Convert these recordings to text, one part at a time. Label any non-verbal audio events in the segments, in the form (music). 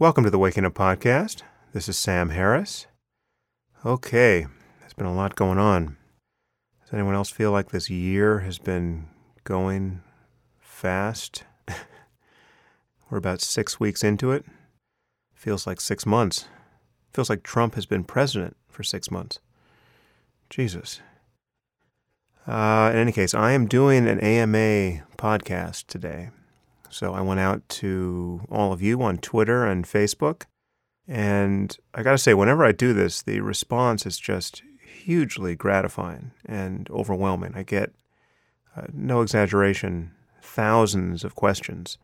Welcome to the Waking Up Podcast. This is Sam Harris. Okay, there's been a lot going on. Does anyone else feel like this year has been going fast? (laughs) We're about six weeks into it. Feels like six months. Feels like Trump has been president for six months. Jesus. Uh, in any case, I am doing an AMA podcast today. So I went out to all of you on Twitter and Facebook. And I got to say, whenever I do this, the response is just hugely gratifying and overwhelming. I get, uh, no exaggeration, thousands of questions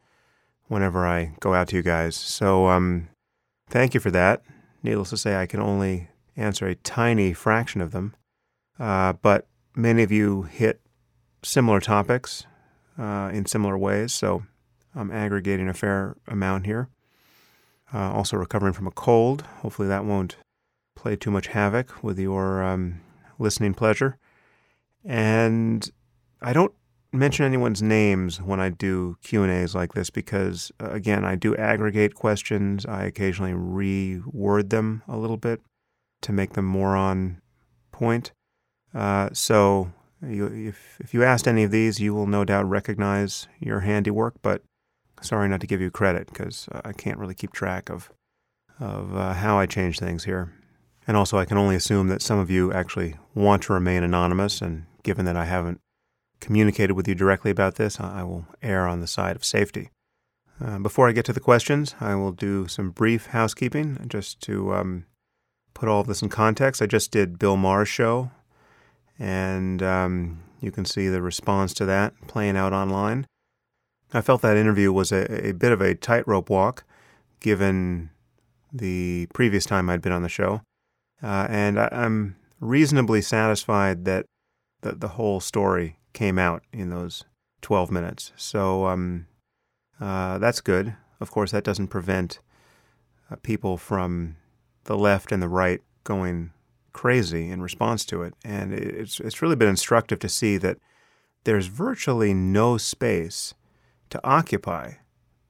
whenever I go out to you guys. So um, thank you for that. Needless to say, I can only answer a tiny fraction of them. Uh, but many of you hit similar topics uh, in similar ways. So I'm aggregating a fair amount here. Uh, also recovering from a cold. Hopefully that won't play too much havoc with your um, listening pleasure. And I don't mention anyone's names when I do Q&As like this because uh, again, I do aggregate questions. I occasionally reword them a little bit to make them more on point. Uh, so you, if, if you asked any of these, you will no doubt recognize your handiwork, but sorry not to give you credit because I can't really keep track of of uh, how I change things here. And also, I can only assume that some of you actually want to remain anonymous. And given that I haven't communicated with you directly about this, I will err on the side of safety. Uh, before I get to the questions, I will do some brief housekeeping just to um, put all of this in context. I just did Bill Maher's show, and um, you can see the response to that playing out online. I felt that interview was a, a bit of a tightrope walk, given the previous time I'd been on the show. Uh, and I, am reasonably satisfied that the, the whole story came out in those 12 minutes. So um, uh, that's good. Of course, that doesn't prevent uh, people from the left and the right going crazy in response to it. And it's, it's really been instructive to see that there's virtually no space to occupy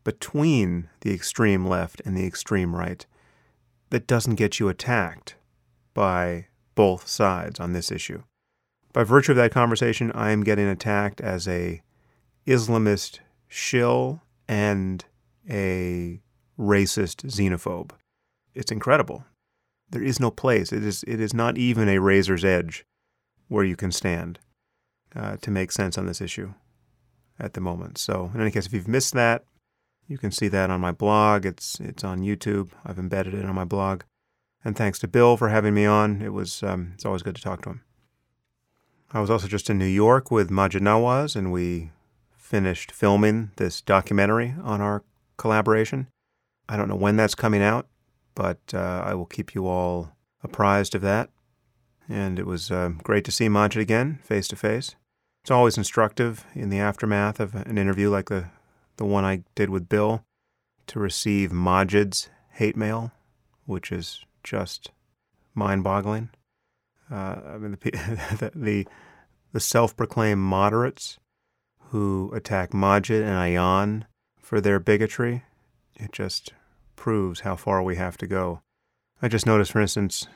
between the extreme left and the extreme right that doesn't get you attacked by both sides on this issue. By virtue of that conversation, I am getting attacked as a Islamist shill and a racist xenophobe. It's incredible. There is no place. It is it is not even a razor's edge where you can stand uh, to make sense on this issue at the moment. So, in any case, if you've missed that, you can see that on my blog. It's it's on YouTube. I've embedded it on my blog. And thanks to Bill for having me on. It was um, it's always good to talk to him. I was also just in New York with Maajid Nawaz, and we finished filming this documentary on our collaboration. I don't know when that's coming out, but uh, I will keep you all apprised of that. And it was uh, great to see Maajid again, face to face. It's always instructive in the aftermath of an interview like the, the one I did with Bill to receive Maajid's hate mail, which is just mind boggling. Uh, I mean, the, (laughs) the, the self proclaimed moderates who attack Maajid and Ayaan for their bigotry, it just proves how far we have to go. I just noticed, for instance,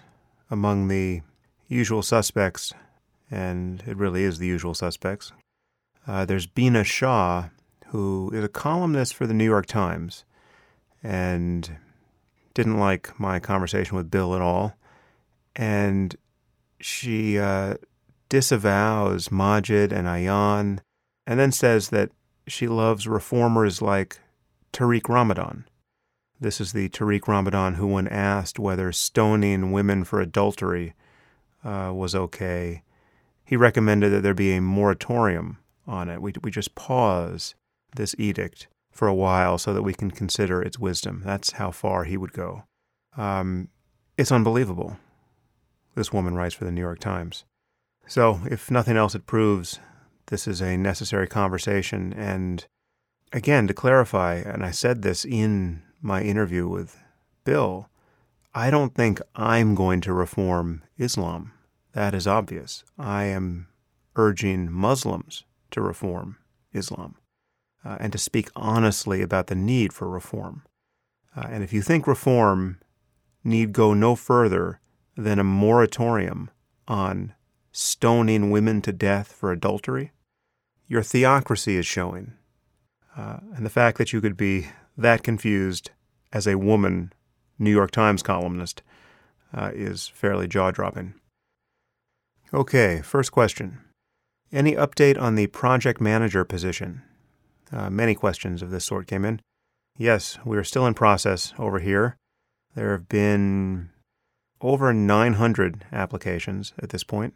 among the usual suspects and it really is the usual suspects. Uh, there's Bina Shah, who is a columnist for the New York Times, and didn't like my conversation with Bill at all. And she uh, disavows Maajid and Ayaan, and then says that she loves reformers like Tariq Ramadan. This is the Tariq Ramadan who, when asked whether stoning women for adultery uh, was okay, he recommended that there be a moratorium on it. We, we just pause this edict for a while so that we can consider its wisdom. That's how far he would go. Um, it's unbelievable. This woman writes for the New York Times. So, if nothing else, it proves this is a necessary conversation. And again, to clarify, and I said this in my interview with Bill, I don't think I'm going to reform Islam. That is obvious. I am urging Muslims to reform Islam uh, and to speak honestly about the need for reform. Uh, and if you think reform need go no further than a moratorium on stoning women to death for adultery, your theocracy is showing. Uh, and the fact that you could be that confused as a woman New York Times columnist uh, is fairly jaw dropping. Okay, first question. Any update on the project manager position? Uh, many questions of this sort came in. Yes, we are still in process over here. There have been over 900 applications at this point,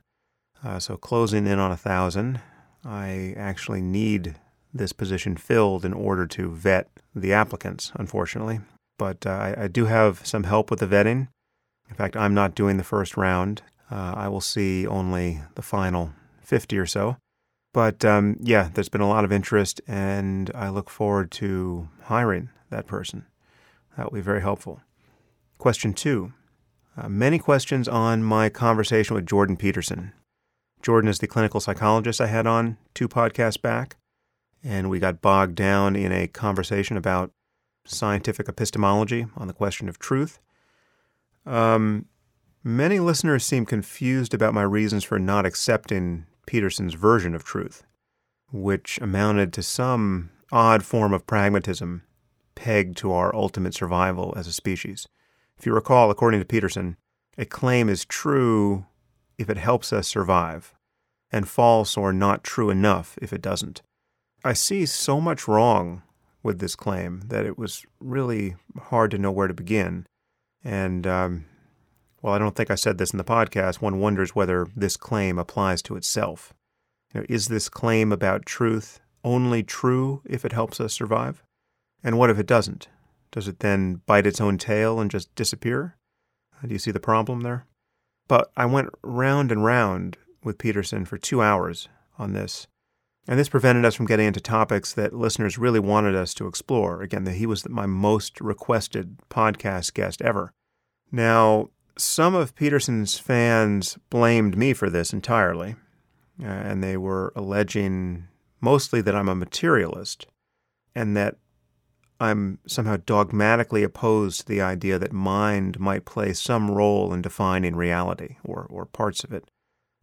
uh, so closing in on a thousand. I actually need this position filled in order to vet the applicants, unfortunately. But uh, I, I, do have some help with the vetting. In fact, I'm not doing the first round. Uh, I will see only the final 50 or so. But um, yeah, there's been a lot of interest, and I look forward to hiring that person. That will be very helpful. Question two uh, many questions on my conversation with Jordan Peterson. Jordan is the clinical psychologist I had on two podcasts back, and we got bogged down in a conversation about scientific epistemology on the question of truth. Um, many listeners seem confused about my reasons for not accepting Peterson's version of truth, which amounted to some odd form of pragmatism pegged to our ultimate survival as a species. If you recall, according to Peterson, a claim is true if it helps us survive, and false or not true enough if it doesn't. I see so much wrong with this claim that it was really hard to know where to begin. And, um, well, I don't think I said this in the podcast. One wonders whether this claim applies to itself. You know, is this claim about truth only true if it helps us survive? And what if it doesn't? Does it then bite its own tail and just disappear? Do you see the problem there? But I went round and round with Peterson for two hours on this. And this prevented us from getting into topics that listeners really wanted us to explore. Again, that he was my most requested podcast guest ever. Now, some of Peterson's fans blamed me for this entirely, uh, and they were alleging mostly that I'm a materialist and that I'm somehow dogmatically opposed to the idea that mind might play some role in defining reality or, or parts of it.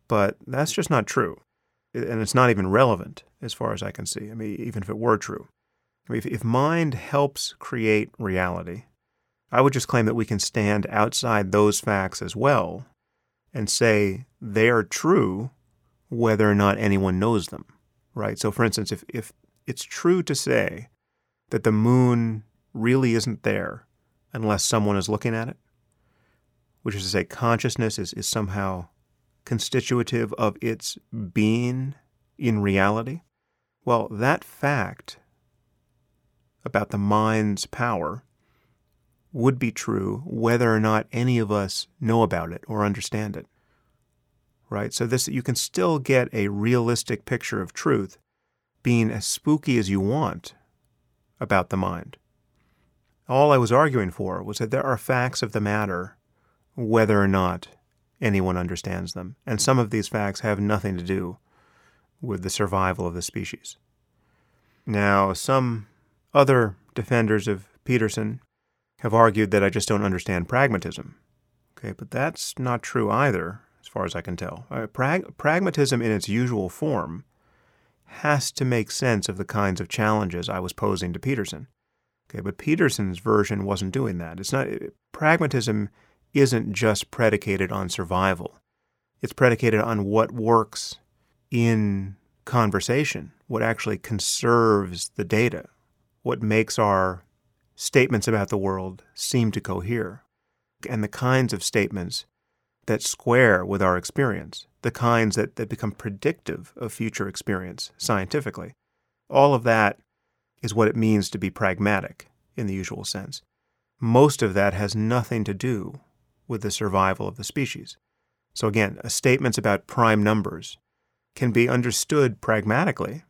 But that's just not true. And it's not even relevant as far as I can see. I mean, even if it were true. I mean, if, if mind helps create reality, I would just claim that we can stand outside those facts as well and say they are true whether or not anyone knows them, right? So, for instance, if, if it's true to say that the moon really isn't there unless someone is looking at it, which is to say, consciousness is, is somehow constitutive of its being in reality? Well, that fact about the mind's power would be true whether or not any of us know about it or understand it. Right? So this you can still get a realistic picture of truth being as spooky as you want about the mind. All I was arguing for was that there are facts of the matter, whether or not anyone understands them. And some of these facts have nothing to do with the survival of the species. Now, some other defenders of Peterson have argued that I just don't understand pragmatism. Okay, but that's not true either, as far as I can tell. Uh, prag- pragmatism in its usual form has to make sense of the kinds of challenges I was posing to Peterson. Okay, but Peterson's version wasn't doing that. It's not pragmatism isn't just predicated on survival. It's predicated on what works in conversation, what actually conserves the data, what makes our statements about the world seem to cohere, and the kinds of statements that square with our experience the kinds that, that become predictive of future experience scientifically. All of that is what it means to be pragmatic in the usual sense. Most of that has nothing to do with the survival of the species. So, again, statements about prime numbers can be understood pragmatically.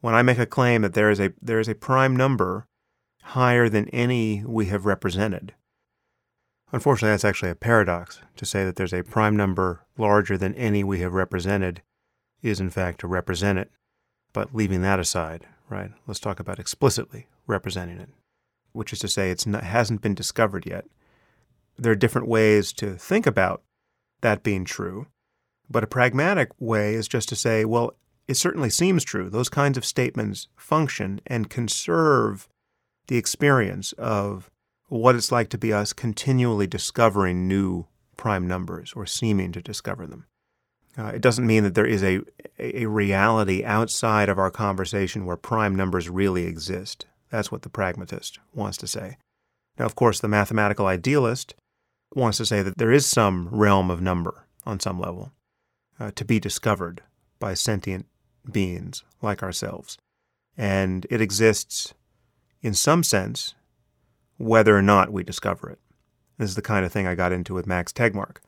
When I make a claim that there is a, there is a prime number higher than any we have represented, Unfortunately, that's actually a paradox. To say that there's a prime number larger than any we have represented is, in fact, to represent it. But leaving that aside, right, let's talk about explicitly representing it. which is to say, it hasn't been discovered yet. There are different ways to think about that being true. But a pragmatic way is just to say, well, it certainly seems true. Those kinds of statements function and conserve the experience of what it's like to be us continually discovering new prime numbers or seeming to discover them. Uh, it doesn't mean that there is a, a reality outside of our conversation where prime numbers really exist. That's what the pragmatist wants to say. Now, of course, the mathematical idealist wants to say that there is some realm of number on some level uh, to be discovered by sentient beings like ourselves. And it exists in some sense whether or not we discover it. This is the kind of thing I got into with Max Tegmark,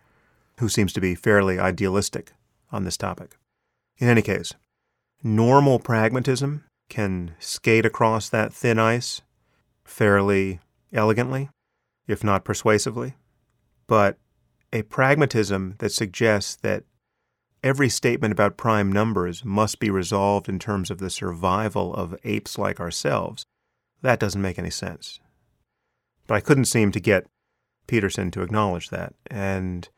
who seems to be fairly idealistic on this topic. In any case, normal pragmatism can skate across that thin ice fairly elegantly, if not persuasively. But a pragmatism that suggests that every statement about prime numbers must be resolved in terms of the survival of apes like ourselves, that doesn't make any sense. But I couldn't seem to get Peterson to acknowledge that. And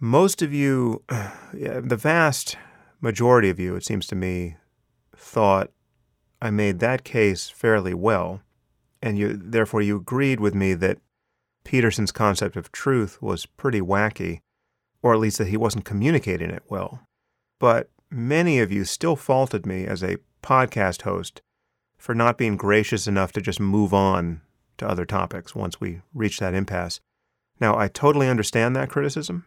most of you, (sighs) the vast majority of you, it seems to me, thought I made that case fairly well, and you therefore you agreed with me that Peterson's concept of truth was pretty wacky, or at least that he wasn't communicating it well. But many of you still faulted me as a podcast host for not being gracious enough to just move on to other topics once we reach that impasse. Now, I totally understand that criticism,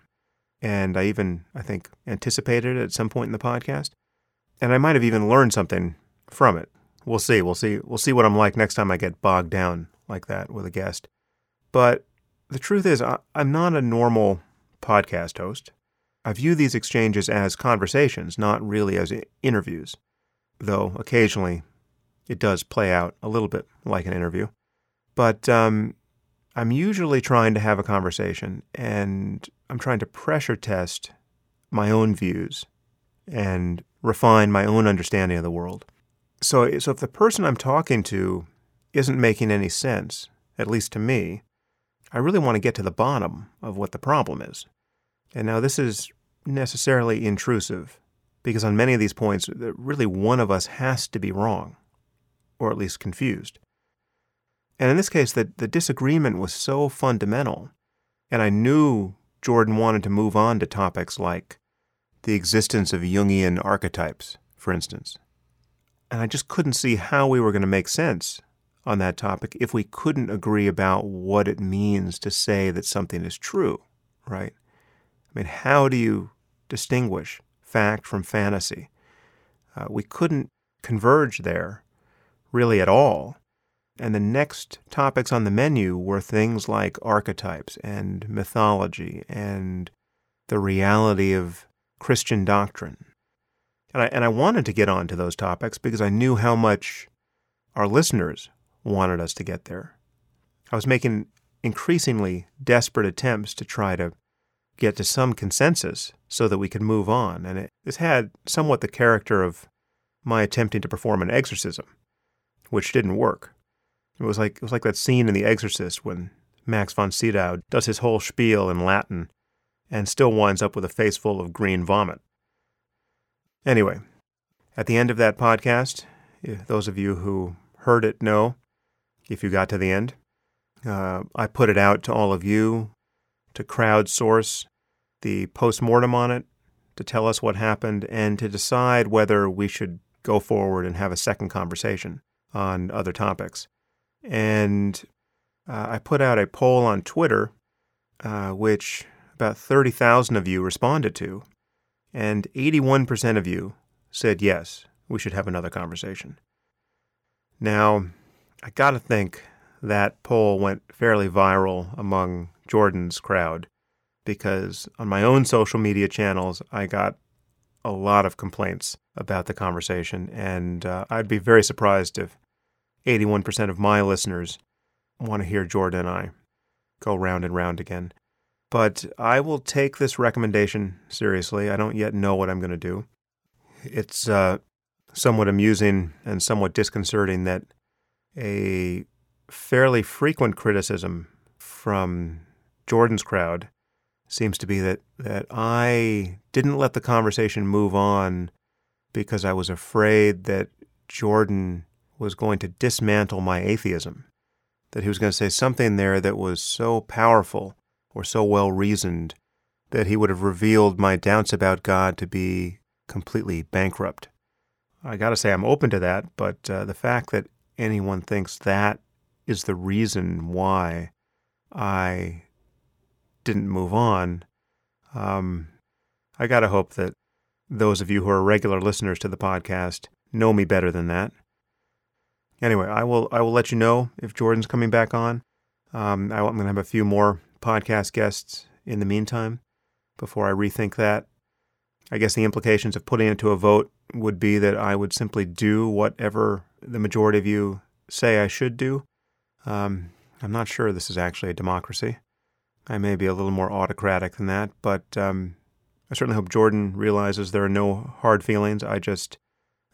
and I even, I think, anticipated it at some point in the podcast. And I might have even learned something from it. We'll see. We'll see. We'll see what I'm like next time I get bogged down like that with a guest. But the truth is, I'm not a normal podcast host. I view these exchanges as conversations, not really as interviews, though occasionally it does play out a little bit like an interview. But um, I'm usually trying to have a conversation and I'm trying to pressure test my own views and refine my own understanding of the world. So, so if the person I'm talking to isn't making any sense, at least to me, I really want to get to the bottom of what the problem is. And now this is necessarily intrusive because on many of these points, really one of us has to be wrong, or at least confused. And in this case, the, the disagreement was so fundamental, and I knew Jordan wanted to move on to topics like the existence of Jungian archetypes, for instance. And I just couldn't see how we were going to make sense on that topic if we couldn't agree about what it means to say that something is true, right? I mean, how do you distinguish fact from fantasy? Uh, we couldn't converge there really at all. And the next topics on the menu were things like archetypes and mythology and the reality of Christian doctrine and I, and I wanted to get onto those topics because I knew how much our listeners wanted us to get there. I was making increasingly desperate attempts to try to get to some consensus so that we could move on. And it, this had somewhat the character of my attempting to perform an exorcism, which didn't work. It was like it was like that scene in The Exorcist when Max von Sydow does his whole spiel in Latin and still winds up with a face full of green vomit. Anyway, at the end of that podcast, those of you who heard it know, if you got to the end, uh, I put it out to all of you to crowdsource the postmortem on it, to tell us what happened, and to decide whether we should go forward and have a second conversation on other topics. And uh, I put out a poll on Twitter, uh, which about 30,000 of you responded to and 81% of you said yes, we should have another conversation. Now, I got to think that poll went fairly viral among Jordan's crowd because on my own social media channels, I got a lot of complaints about the conversation, and uh, I'd be very surprised if 81% of my listeners want to hear Jordan and I go round and round again. But I will take this recommendation seriously. I don't yet know what I'm going to do. It's uh, somewhat amusing and somewhat disconcerting that a fairly frequent criticism from Jordan's crowd seems to be that, that I didn't let the conversation move on because I was afraid that Jordan was going to dismantle my atheism, that he was going to say something there that was so powerful or so well reasoned that he would have revealed my doubts about God to be completely bankrupt. I got to say, I'm open to that, but uh, the fact that anyone thinks that is the reason why I didn't move on, um, I got to hope that those of you who are regular listeners to the podcast know me better than that. Anyway, I will I will let you know if Jordan's coming back on. Um, I, I'm going to have a few more podcast guests in the meantime before I rethink that. I guess the implications of putting it to a vote would be that I would simply do whatever the majority of you say I should do. Um, I'm not sure this is actually a democracy. I may be a little more autocratic than that, but um, I certainly hope Jordan realizes there are no hard feelings. I just,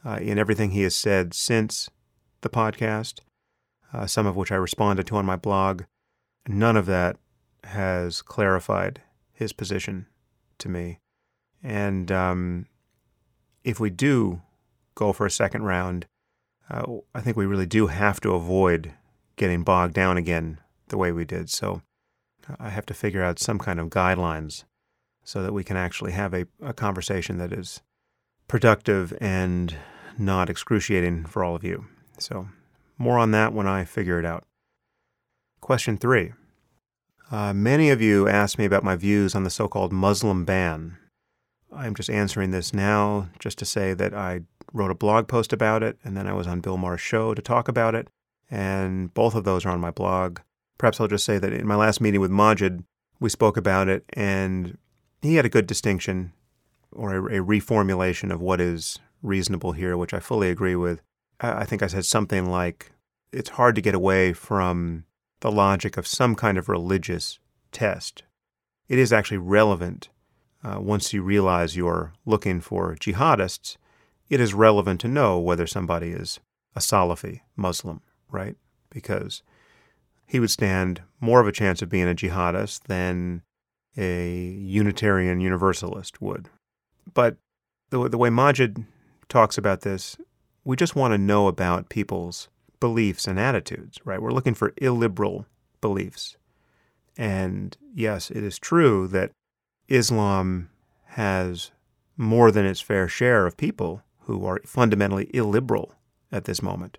uh, in everything he has said since the podcast, uh, some of which I responded to on my blog, none of that has clarified his position to me. And um, if we do go for a second round, uh, I think we really do have to avoid getting bogged down again the way we did. So I have to figure out some kind of guidelines so that we can actually have a, a conversation that is productive and not excruciating for all of you. So, more on that when I figure it out. Question three. Uh, many of you asked me about my views on the so called Muslim ban. I'm just answering this now just to say that I wrote a blog post about it, and then I was on Bill Maher's show to talk about it, and both of those are on my blog. Perhaps I'll just say that in my last meeting with Maajid, we spoke about it, and he had a good distinction or a, a reformulation of what is reasonable here, which I fully agree with. I, think I said something like, it's hard to get away from the logic of some kind of religious test. It is actually relevant uh, once you realize you're looking for jihadists. It is relevant to know whether somebody is a Salafi Muslim, right? Because he would stand more of a chance of being a jihadist than a Unitarian Universalist would. But the, the way Maajid talks about this, we just want to know about people's beliefs and attitudes, right? We're looking for illiberal beliefs. And yes, it is true that Islam has more than its fair share of people who are fundamentally illiberal at this moment,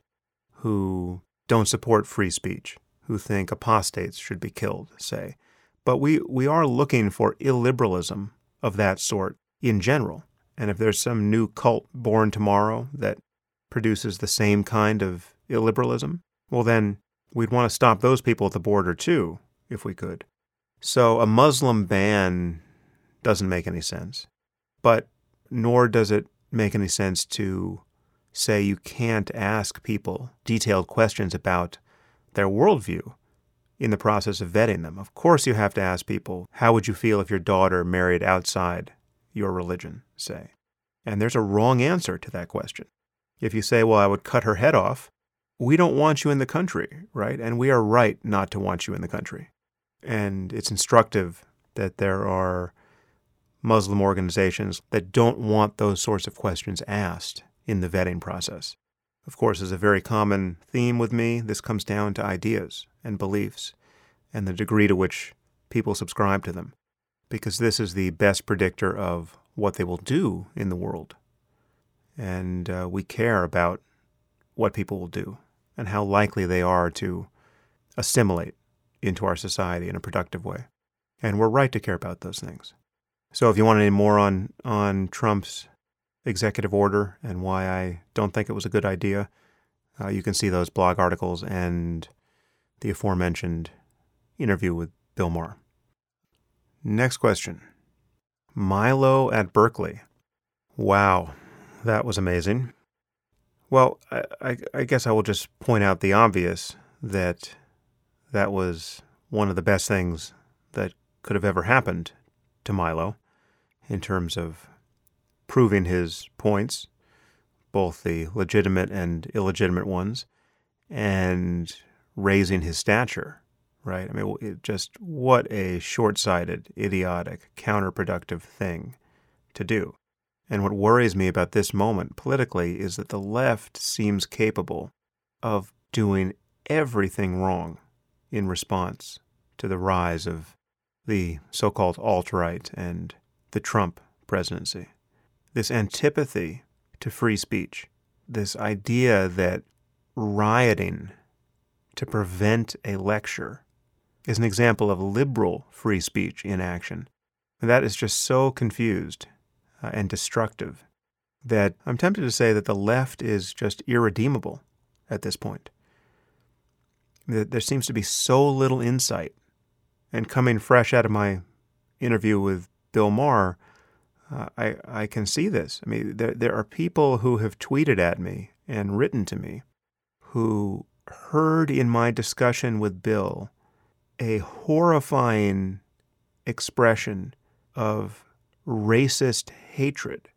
who don't support free speech, who think apostates should be killed, say. But we, we are looking for illiberalism of that sort in general. And if there's some new cult born tomorrow that produces the same kind of illiberalism, well, then we'd want to stop those people at the border too, if we could. So a Muslim ban doesn't make any sense. But nor does it make any sense to say you can't ask people detailed questions about their worldview in the process of vetting them. Of course, you have to ask people, how would you feel if your daughter married outside your religion, say? And there's a wrong answer to that question. If you say, well, I would cut her head off, we don't want you in the country, right? And we are right not to want you in the country. And it's instructive that there are Muslim organizations that don't want those sorts of questions asked in the vetting process. Of course, is a very common theme with me. This comes down to ideas and beliefs and the degree to which people subscribe to them, because this is the best predictor of what they will do in the world. And uh, we care about what people will do and how likely they are to assimilate into our society in a productive way. And we're right to care about those things. So if you want any more on, on Trump's executive order and why I don't think it was a good idea, uh, you can see those blog articles and the aforementioned interview with Bill Maher. Next question Milo at Berkeley. Wow, that was amazing. Well, I, I, guess I will just point out the obvious that that was one of the best things that could have ever happened to Milo in terms of proving his points, both the legitimate and illegitimate ones, and raising his stature, right? I mean, it just what a short sighted, idiotic, counterproductive thing to do. And what worries me about this moment politically is that the left seems capable of doing everything wrong in response to the rise of the so called alt right and the Trump presidency. This antipathy to free speech, this idea that rioting to prevent a lecture is an example of liberal free speech in action. And that is just so confused and destructive that I'm tempted to say that the left is just irredeemable at this point. That There seems to be so little insight. And coming fresh out of my interview with Bill Maher, uh, I, I can see this. I mean, there, there are people who have tweeted at me and written to me who heard in my discussion with Bill a horrifying expression of racist hatred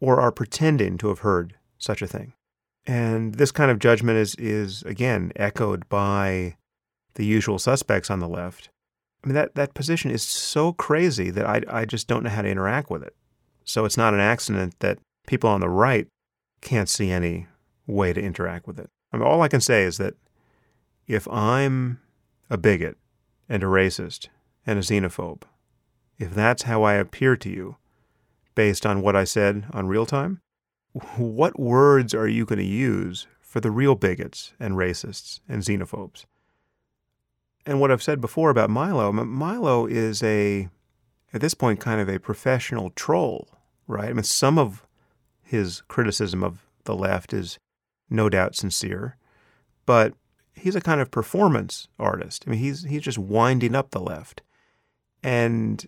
or are pretending to have heard such a thing. And this kind of judgment is, is again echoed by the usual suspects on the left. I mean, that, that position is so crazy that I, I just don't know how to interact with it. So it's not an accident that people on the right can't see any way to interact with it. I mean, all I can say is that if I'm a bigot and a racist and a xenophobe, if that's how I appear to you, based on what I said on Real Time, what words are you going to use for the real bigots and racists and xenophobes? And what I've said before about Milo, Milo is a, at this point, kind of a professional troll, right? I mean, some of his criticism of the left is no doubt sincere, but he's a kind of performance artist. I mean, he's he's just winding up the left, and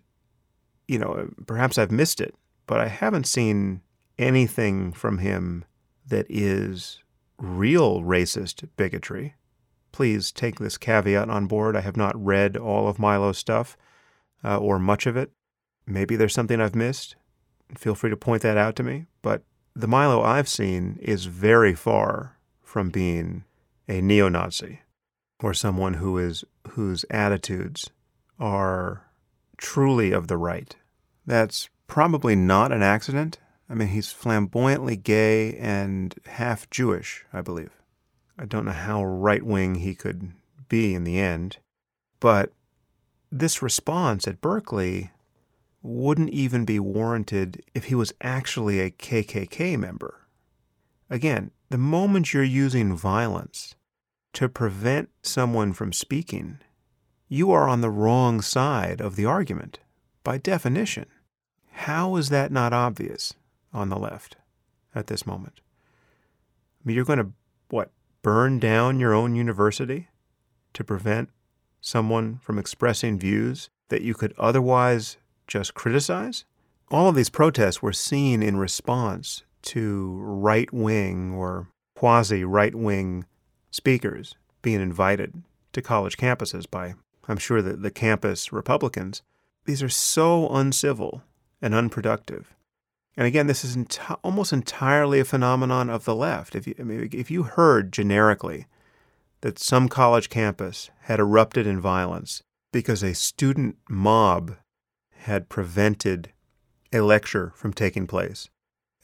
you know, perhaps I've missed it, but I haven't seen anything from him that is real racist bigotry. Please take this caveat on board. I have not read all of Milo's stuff uh, or much of it. Maybe there's something I've missed. Feel free to point that out to me. But the Milo I've seen is very far from being a neo Nazi or someone who is whose attitudes are truly of the right. That's probably not an accident. I mean, he's flamboyantly gay and half Jewish, I believe. I don't know how right wing he could be in the end, but this response at Berkeley wouldn't even be warranted if he was actually a KKK member. Again, the moment you're using violence to prevent someone from speaking, you are on the wrong side of the argument, by definition. How is that not obvious on the left at this moment? I mean, you're going to, what, burn down your own university to prevent someone from expressing views that you could otherwise just criticize? All of these protests were seen in response to right wing or quasi right wing speakers being invited to college campuses by, I'm sure, the, the campus Republicans. These are so uncivil and unproductive. And again, this is enti- almost entirely a phenomenon of the left. If you, I mean, if you heard generically that some college campus had erupted in violence because a student mob had prevented a lecture from taking place,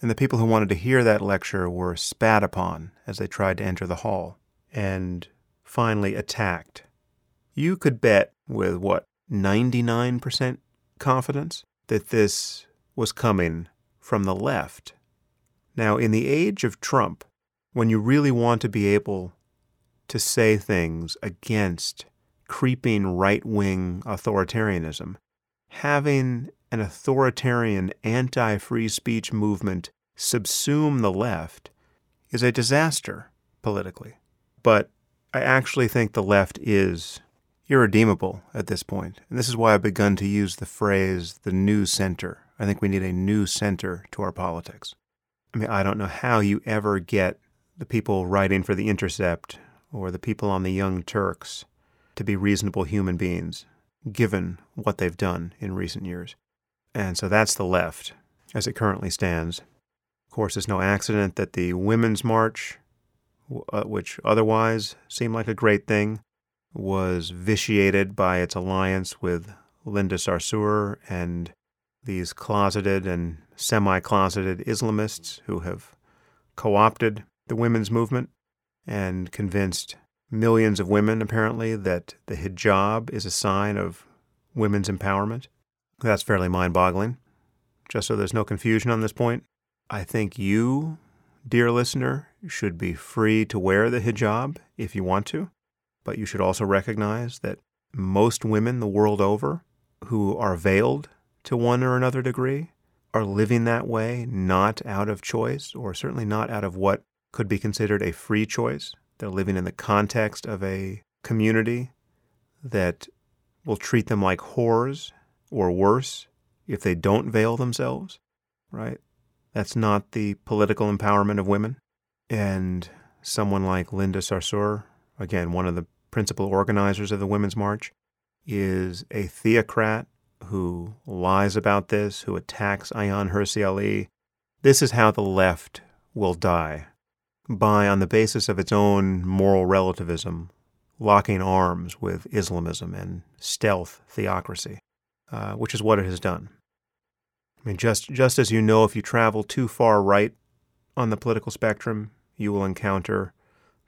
and the people who wanted to hear that lecture were spat upon as they tried to enter the hall and finally attacked. You could bet with what, 99% confidence that this was coming from the left. Now, in the age of Trump, when you really want to be able to say things against creeping right wing authoritarianism, having an authoritarian anti free speech movement subsume the left is a disaster politically. But I actually think the left is irredeemable at this point. And this is why I've begun to use the phrase the new center. I think we need a new center to our politics. I mean, I don't know how you ever get the people writing for The Intercept or the people on the Young Turks to be reasonable human beings, given what they've done in recent years. And so that's the left as it currently stands. Of course, it's no accident that the Women's March uh, which otherwise seemed like a great thing, was vitiated by its alliance with Linda Sarsour and these closeted and semi closeted Islamists who have co opted the women's movement and convinced millions of women, apparently, that the hijab is a sign of women's empowerment. That's fairly mind boggling. Just so there's no confusion on this point, I think you, dear listener, should be free to wear the hijab if you want to, but you should also recognize that most women the world over who are veiled to one or another degree are living that way not out of choice, or certainly not out of what could be considered a free choice. They're living in the context of a community that will treat them like whores or worse if they don't veil themselves, right? That's not the political empowerment of women. And someone like Linda Sarsour, again, one of the principal organizers of the Women's March, is a theocrat who lies about this, who attacks Ayaan Hirsi Ali. This is how the left will die by, on the basis of its own moral relativism, locking arms with Islamism and stealth theocracy, uh, which is what it has done. I mean, just, just as you know, if you travel too far right on the political spectrum, you will encounter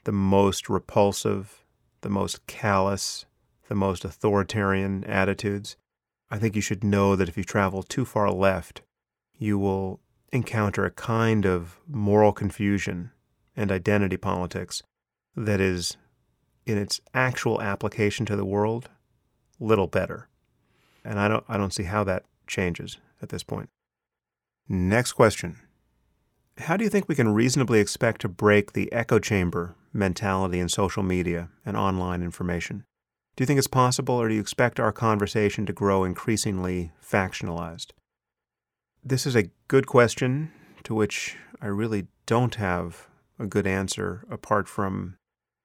the most repulsive, the most callous, the most authoritarian attitudes. I think you should know that if you travel too far left, you will encounter a kind of moral confusion and identity politics that is, in its actual application to the world, little better. And I don't, I don't see how that changes at this point. Next question How do you think we can reasonably expect to break the echo chamber mentality in social media and online information? Do you think it's possible, or do you expect our conversation to grow increasingly factionalized? This is a good question to which I really don't have a good answer apart from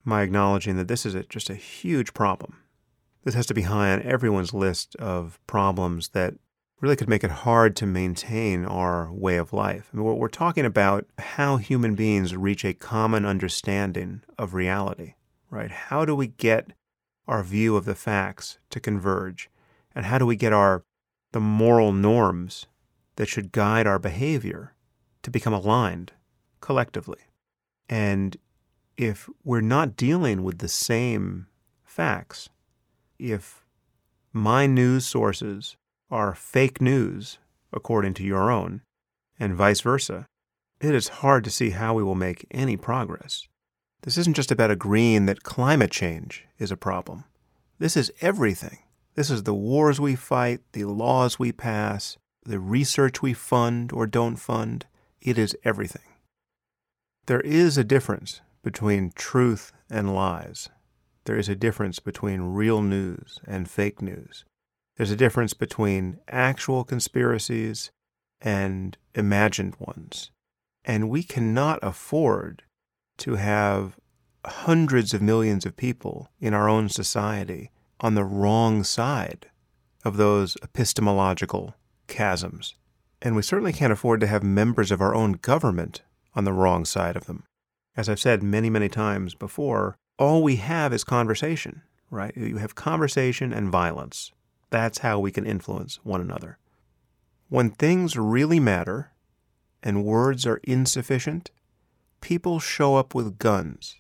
my acknowledging that this is a, just a huge problem. This has to be high on everyone's list of problems that really could make it hard to maintain our way of life. I mean, we're talking about how human beings reach a common understanding of reality, right? How do we get our view of the facts to converge? And how do we get our the moral norms that should guide our behavior to become aligned collectively? And if we're not dealing with the same facts, if my news sources are fake news according to your own, and vice versa, it is hard to see how we will make any progress. This isn't just about agreeing that climate change is a problem. This is everything. This is the wars we fight, the laws we pass, the research we fund or don't fund. It is everything. There is a difference between truth and lies. There is a difference between real news and fake news. There's a difference between actual conspiracies and imagined ones. And we cannot afford to have hundreds of millions of people in our own society on the wrong side of those epistemological chasms. And we certainly can't afford to have members of our own government on the wrong side of them. As I've said many, many times before, all we have is conversation, right? You have conversation and violence. That's how we can influence one another. When things really matter and words are insufficient, people show up with guns.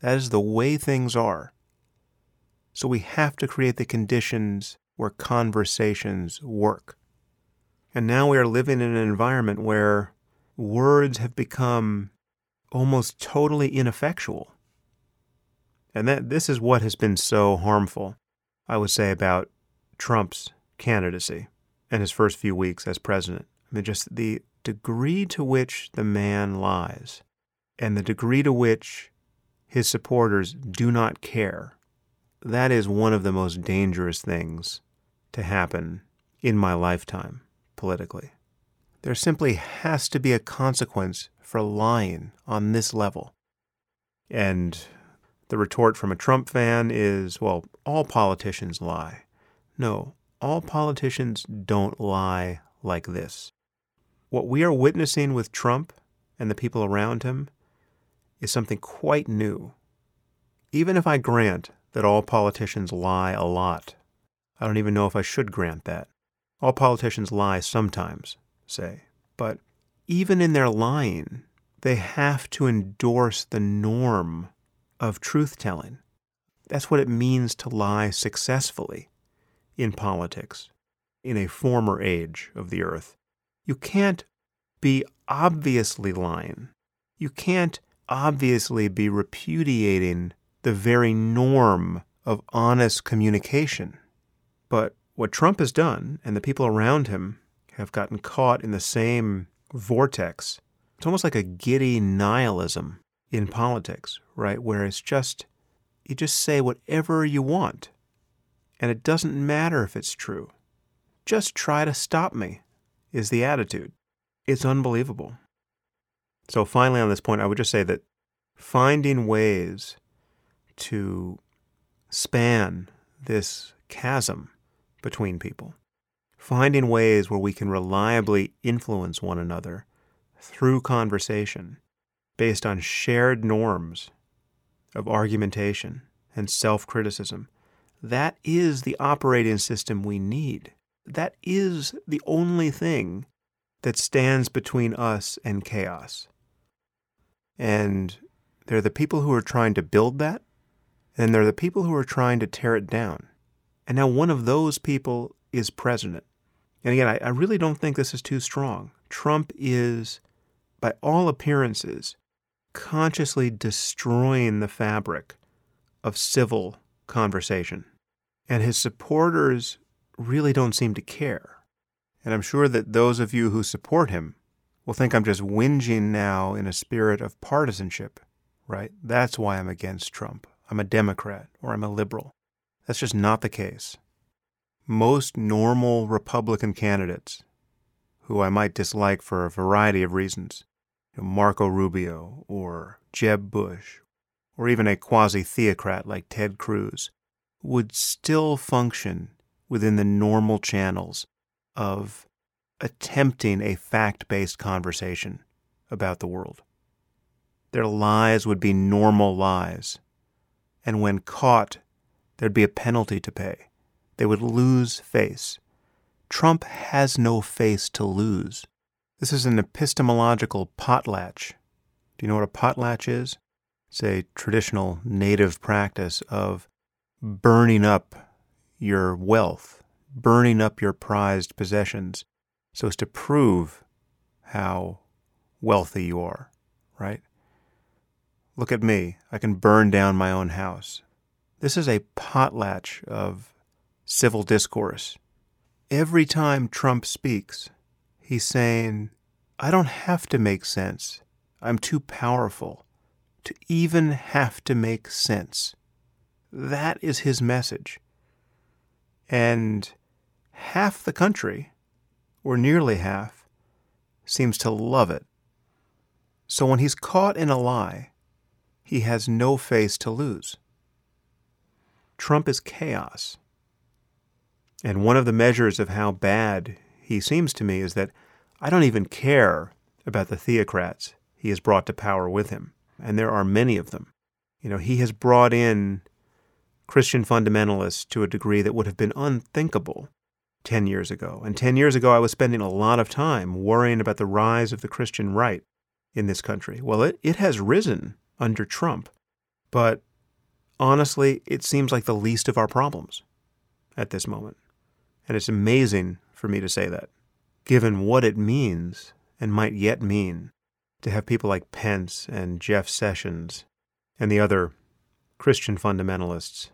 That is the way things are. So we have to create the conditions where conversations work. And now we are living in an environment where words have become almost totally ineffectual. And that this is what has been so harmful, I would say, about Trump's candidacy and his first few weeks as president. I mean, just the degree to which the man lies and the degree to which his supporters do not care. That is one of the most dangerous things to happen in my lifetime politically. There simply has to be a consequence for lying on this level. And the retort from a Trump fan is well, all politicians lie. No, all politicians don't lie like this. What we are witnessing with Trump and the people around him is something quite new. Even if I grant that all politicians lie a lot. I don't even know if I should grant that. All politicians lie sometimes, say. But even in their lying, they have to endorse the norm of truth telling. That's what it means to lie successfully in politics in a former age of the earth. You can't be obviously lying. You can't obviously be repudiating the very norm of honest communication. But what Trump has done, and the people around him have gotten caught in the same vortex, it's almost like a giddy nihilism in politics, right? Where it's just, you just say whatever you want. And it doesn't matter if it's true. Just try to stop me, is the attitude. It's unbelievable. So, finally, on this point, I would just say that finding ways to span this chasm between people, finding ways where we can reliably influence one another through conversation based on shared norms of argumentation and self criticism. That is the operating system we need. That is the only thing that stands between us and chaos. And there are the people who are trying to build that, and there are the people who are trying to tear it down. And now one of those people is president. And again, I, I really don't think this is too strong. Trump is, by all appearances, consciously destroying the fabric of civil conversation. And his supporters really don't seem to care. And I'm sure that those of you who support him will think I'm just whinging now in a spirit of partisanship, right? That's why I'm against Trump. I'm a Democrat or I'm a liberal. That's just not the case. Most normal Republican candidates, who I might dislike for a variety of reasons, Marco Rubio or Jeb Bush, or even a quasi theocrat like Ted Cruz, would still function within the normal channels of attempting a fact based conversation about the world. Their lies would be normal lies, and when caught, there'd be a penalty to pay. They would lose face. Trump has no face to lose. This is an epistemological potlatch. Do you know what a potlatch is? It's a traditional native practice of burning up your wealth, burning up your prized possessions, so as to prove how wealthy you are, right? Look at me. I can burn down my own house. This is a potlatch of civil discourse. Every time Trump speaks, he's saying, I don't have to make sense. I'm too powerful to even have to make sense. That is his message. And half the country, or nearly half, seems to love it. So when he's caught in a lie, he has no face to lose. Trump is chaos. And one of the measures of how bad he seems to me is that I don't even care about the theocrats he has brought to power with him. And there are many of them. You know, he has brought in Christian fundamentalists to a degree that would have been unthinkable 10 years ago. And 10 years ago, I was spending a lot of time worrying about the rise of the Christian right in this country. Well, it, it has risen under Trump, but honestly, it seems like the least of our problems at this moment. And it's amazing for me to say that, given what it means and might yet mean to have people like Pence and Jeff Sessions and the other Christian fundamentalists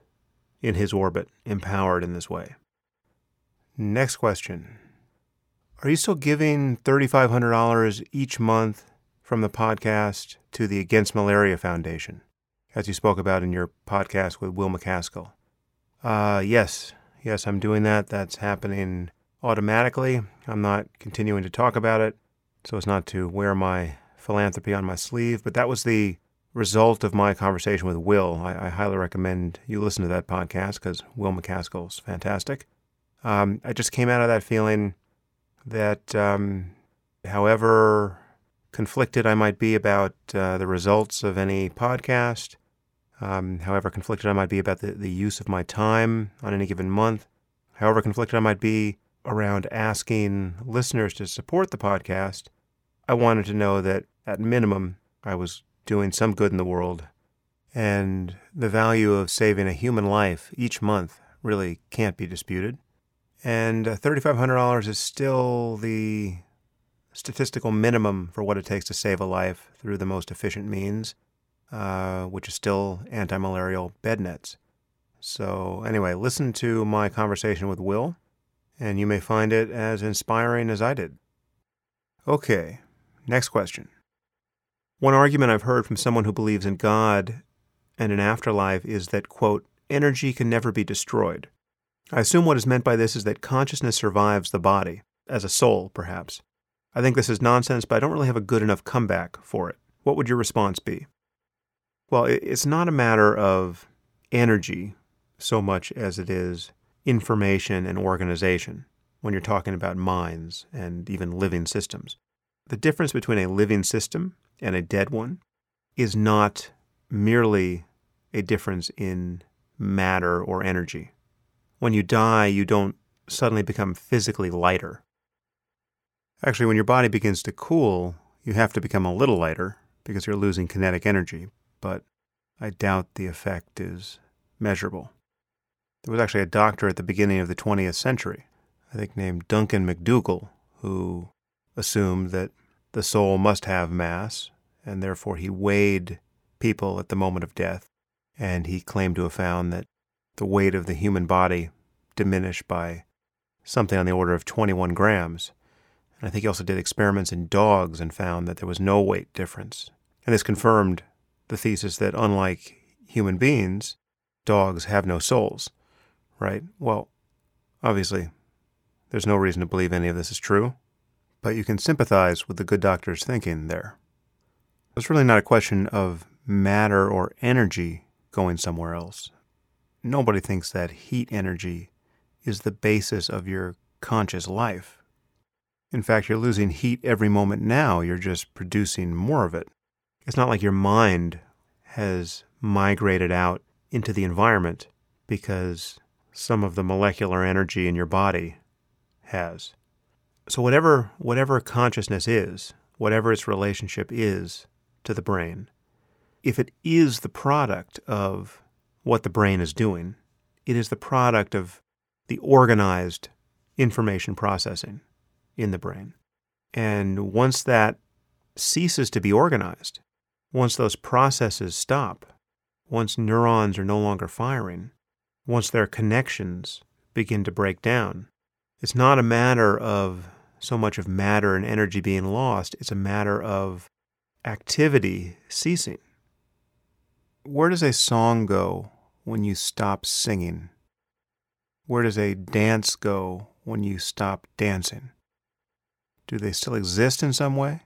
in his orbit empowered in this way. Next question Are you still giving $3,500 each month from the podcast to the Against Malaria Foundation, as you spoke about in your podcast with Will MacAskill? Uh, yes, yes, I'm doing that. That's happening automatically. I'm not continuing to talk about it so as not to wear my philanthropy on my sleeve, but that was the result of my conversation with Will. I, I highly recommend you listen to that podcast because Will MacAskill is fantastic. Um, I just came out of that feeling that, um, however conflicted I might be about uh, the results of any podcast, um, however conflicted I might be about the, the use of my time on any given month, however conflicted I might be around asking listeners to support the podcast, I wanted to know that at minimum I was doing some good in the world. And the value of saving a human life each month really can't be disputed. And uh, $3,500 is still the statistical minimum for what it takes to save a life through the most efficient means, uh, which is still anti malarial bed nets. So, anyway, listen to my conversation with Will, and you may find it as inspiring as I did. Okay, next question. One argument I've heard from someone who believes in God and an afterlife is that, quote, energy can never be destroyed. I assume what is meant by this is that consciousness survives the body, as a soul, perhaps. I think this is nonsense, but I don't really have a good enough comeback for it. What would your response be? Well, it's not a matter of energy so much as it is information and organization when you're talking about minds and even living systems. The difference between a living system and a dead one is not merely a difference in matter or energy. When you die, you don't suddenly become physically lighter. Actually, when your body begins to cool, you have to become a little lighter because you're losing kinetic energy, but I doubt the effect is measurable. There was actually a doctor at the beginning of the 20th century, I think named Duncan MacDougall, who assumed that the soul must have mass, and therefore he weighed people at the moment of death, and he claimed to have found that the weight of the human body diminished by something on the order of 21 grams and I think he also did experiments in dogs and found that there was no weight difference. And this confirmed the thesis that unlike human beings, dogs have no souls, right? Well, obviously, there's no reason to believe any of this is true, but you can sympathize with the good doctor's thinking there. It's really not a question of matter or energy going somewhere else. Nobody thinks that heat energy is the basis of your conscious life. In fact, you're losing heat every moment now. You're just producing more of it. It's not like your mind has migrated out into the environment because some of the molecular energy in your body has. So whatever whatever consciousness is, whatever its relationship is to the brain, if it is the product of what the brain is doing, it is the product of the organized information processing in the brain. And once that ceases to be organized, once those processes stop, once neurons are no longer firing, once their connections begin to break down, it's not a matter of so much of matter and energy being lost, it's a matter of activity ceasing. Where does a song go when you stop singing? Where does a dance go when you stop dancing? Do they still exist in some way?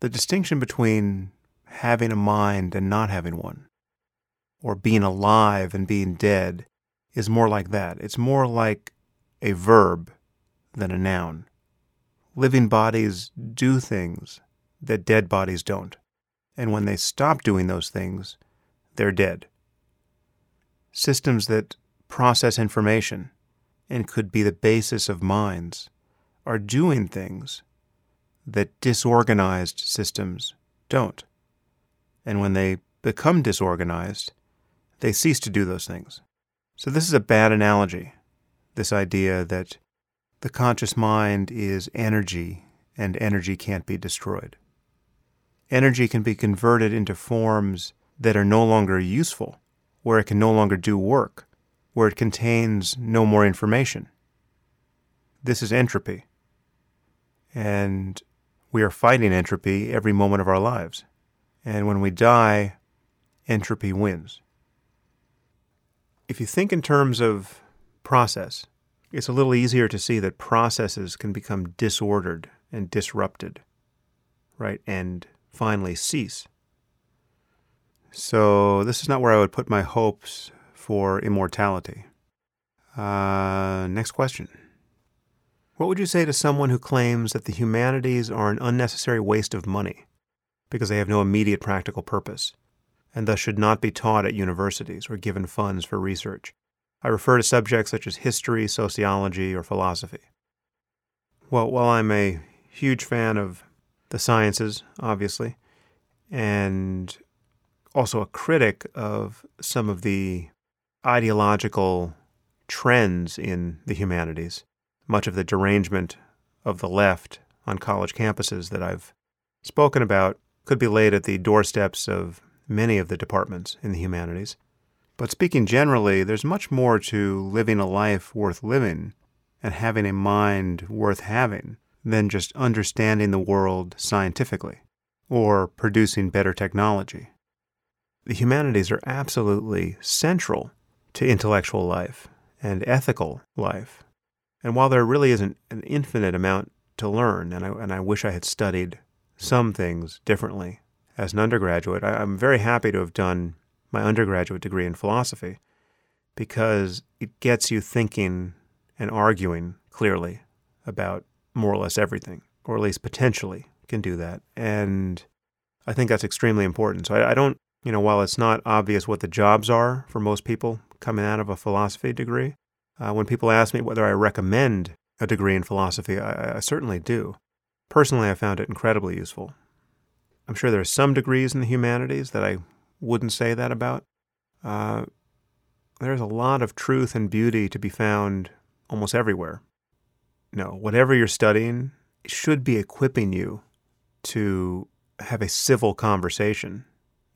The distinction between having a mind and not having one, or being alive and being dead, is more like that. It's more like a verb than a noun. Living bodies do things that dead bodies don't. And when they stop doing those things, they're dead. Systems that process information and could be the basis of minds are doing things that disorganized systems don't. And when they become disorganized, they cease to do those things. So, this is a bad analogy this idea that the conscious mind is energy and energy can't be destroyed. Energy can be converted into forms that are no longer useful, where it can no longer do work, where it contains no more information. This is entropy. And we are fighting entropy every moment of our lives. And when we die, entropy wins. If you think in terms of process, it's a little easier to see that processes can become disordered and disrupted, right? And finally cease. So, this is not where I would put my hopes for immortality. Uh, next question. What would you say to someone who claims that the humanities are an unnecessary waste of money because they have no immediate practical purpose? and thus should not be taught at universities or given funds for research. I refer to subjects such as history, sociology, or philosophy. Well, while I'm a huge fan of the sciences, obviously, and also a critic of some of the ideological trends in the humanities, much of the derangement of the left on college campuses that I've spoken about could be laid at the doorsteps of many of the departments in the humanities. But speaking generally, there's much more to living a life worth living and having a mind worth having than just understanding the world scientifically or producing better technology. The humanities are absolutely central to intellectual life and ethical life. And while there really isn't an infinite amount to learn, and I, and I wish I had studied some things differently as an undergraduate, I, I'm very happy to have done my undergraduate degree in philosophy because it gets you thinking and arguing clearly about more or less everything, or at least potentially can do that. And I think that's extremely important. So I, I don't, you know, while it's not obvious what the jobs are for most people coming out of a philosophy degree, uh, when people ask me whether I recommend a degree in philosophy, I, I certainly do. Personally, I found it incredibly useful. I'm sure there are some degrees in the humanities that I wouldn't say that about. Uh, there's a lot of truth and beauty to be found almost everywhere. No, whatever you're studying should be equipping you to have a civil conversation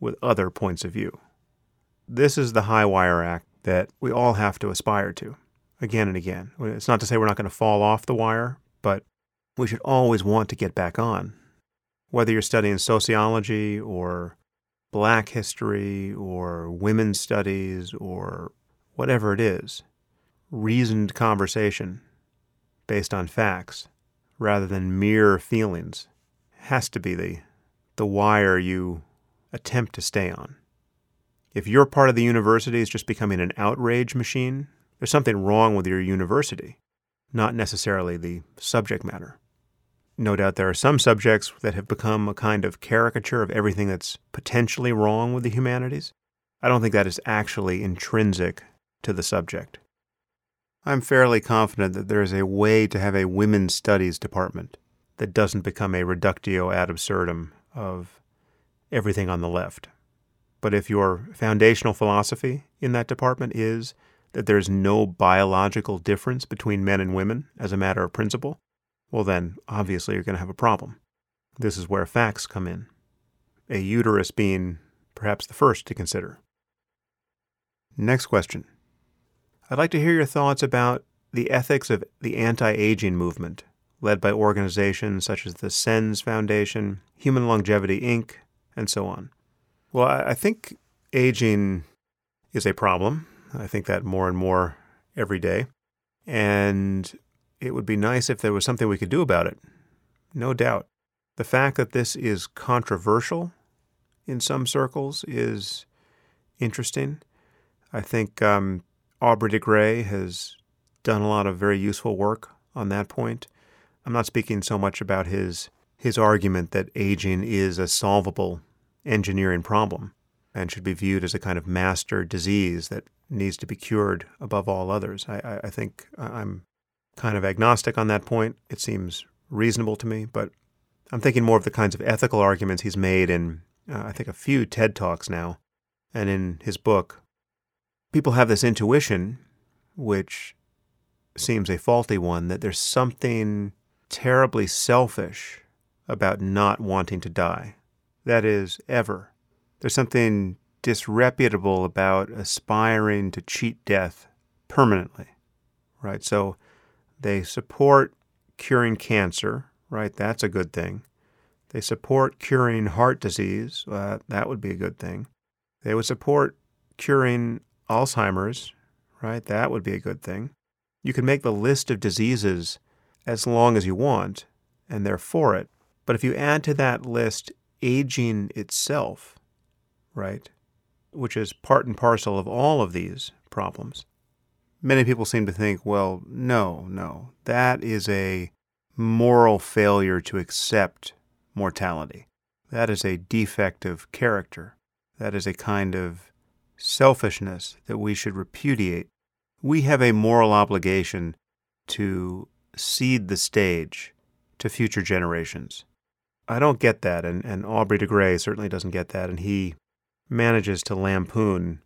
with other points of view. This is the high wire act that we all have to aspire to again and again. It's not to say we're not going to fall off the wire, but we should always want to get back on. Whether you're studying sociology or black history or women's studies or whatever it is, reasoned conversation based on facts rather than mere feelings has to be the, the wire you attempt to stay on. If your part of the university is just becoming an outrage machine, there's something wrong with your university, not necessarily the subject matter. No doubt there are some subjects that have become a kind of caricature of everything that's potentially wrong with the humanities. I don't think that is actually intrinsic to the subject. I'm fairly confident that there is a way to have a women's studies department that doesn't become a reductio ad absurdum of everything on the left. But if your foundational philosophy in that department is that there's no biological difference between men and women as a matter of principle, well, then obviously you're going to have a problem. This is where facts come in, a uterus being perhaps the first to consider. Next question I'd like to hear your thoughts about the ethics of the anti aging movement, led by organizations such as the SENS Foundation, Human Longevity Inc., and so on. Well, I think aging is a problem. I think that more and more every day. And it would be nice if there was something we could do about it. No doubt. The fact that this is controversial in some circles is interesting. I think um, Aubrey de Grey has done a lot of very useful work on that point. I'm not speaking so much about his his argument that aging is a solvable engineering problem and should be viewed as a kind of master disease that needs to be cured above all others. I, I think I'm kind of agnostic on that point. It seems reasonable to me, but I'm thinking more of the kinds of ethical arguments he's made in, uh, I think, a few TED Talks now and in his book. People have this intuition, which seems a faulty one, that there's something terribly selfish about not wanting to die that is, ever. There's something disreputable about aspiring to cheat death permanently, right? So they support curing cancer, right? That's a good thing. They support curing heart disease. Uh, that would be a good thing. They would support curing Alzheimer's, right? That would be a good thing. You can make the list of diseases as long as you want, and they're for it. But if you add to that list aging itself, right, which is part and parcel of all of these problems, many people seem to think, well, no, no, that is a moral failure to accept mortality. That is a defect of character. That is a kind of selfishness that we should repudiate. We have a moral obligation to cede the stage to future generations. I don't get that, and, and Aubrey de Grey certainly doesn't get that, and he manages to lampoon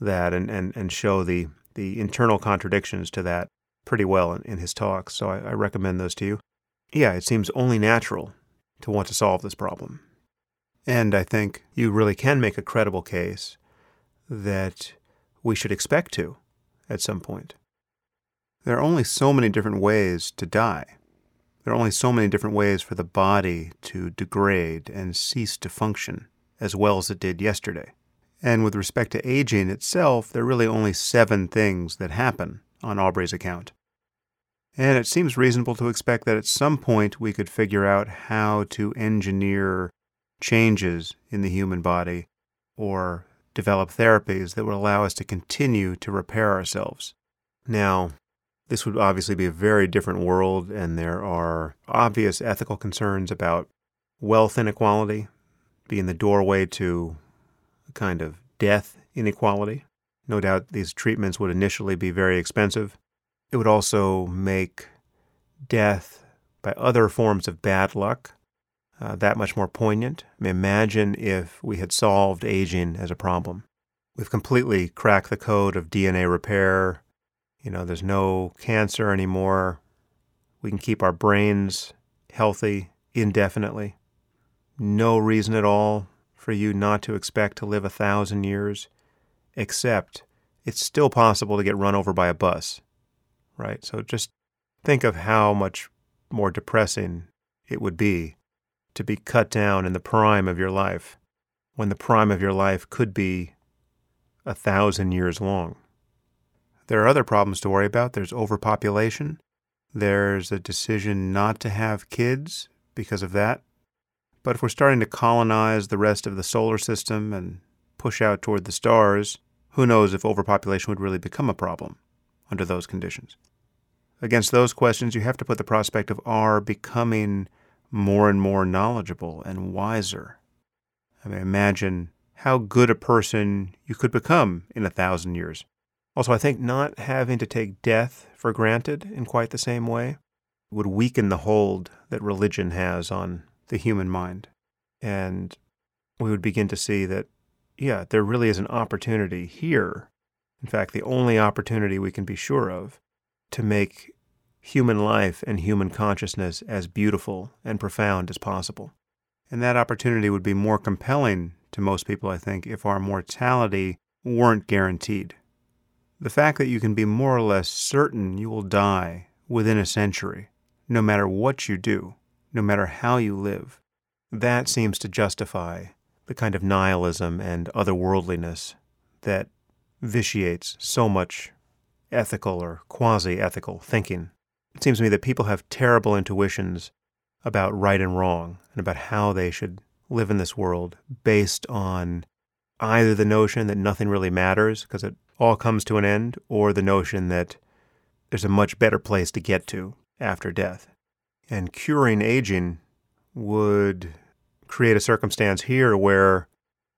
that and, and, and show the, the internal contradictions to that pretty well in, in his talks. So I, I recommend those to you. Yeah, it seems only natural to want to solve this problem. And I think you really can make a credible case that we should expect to at some point. There are only so many different ways to die. There are only so many different ways for the body to degrade and cease to function as well as it did yesterday. And with respect to aging itself, there are really only seven things that happen on Aubrey's account. And it seems reasonable to expect that at some point we could figure out how to engineer changes in the human body or develop therapies that would allow us to continue to repair ourselves. Now, this would obviously be a very different world, and there are obvious ethical concerns about wealth inequality being the doorway to a kind of death inequality. No doubt these treatments would initially be very expensive. It would also make death by other forms of bad luck uh, that much more poignant. I mean, imagine if we had solved aging as a problem. We've completely cracked the code of DNA repair. You know, there's no cancer anymore. We can keep our brains healthy indefinitely. No reason at all for you not to expect to live a thousand years, except it's still possible to get run over by a bus right? So just think of how much more depressing it would be to be cut down in the prime of your life when the prime of your life could be a thousand years long. There are other problems to worry about. There's overpopulation. There's a decision not to have kids because of that. But if we're starting to colonize the rest of the solar system and push out toward the stars, who knows if overpopulation would really become a problem under those conditions. Against those questions, you have to put the prospect of our becoming more and more knowledgeable and wiser. I mean, imagine how good a person you could become in a thousand years. Also, I think not having to take death for granted in quite the same way would weaken the hold that religion has on the human mind. And we would begin to see that, yeah, there really is an opportunity here in fact, the only opportunity we can be sure of to make human life and human consciousness as beautiful and profound as possible. And that opportunity would be more compelling to most people, I think, if our mortality weren't guaranteed. The fact that you can be more or less certain you will die within a century, no matter what you do, no matter how you live, that seems to justify the kind of nihilism and otherworldliness that vitiates so much ethical or quasi ethical thinking. It seems to me that people have terrible intuitions about right and wrong and about how they should live in this world based on either the notion that nothing really matters because it all comes to an end, or the notion that there's a much better place to get to after death. And curing aging would create a circumstance here where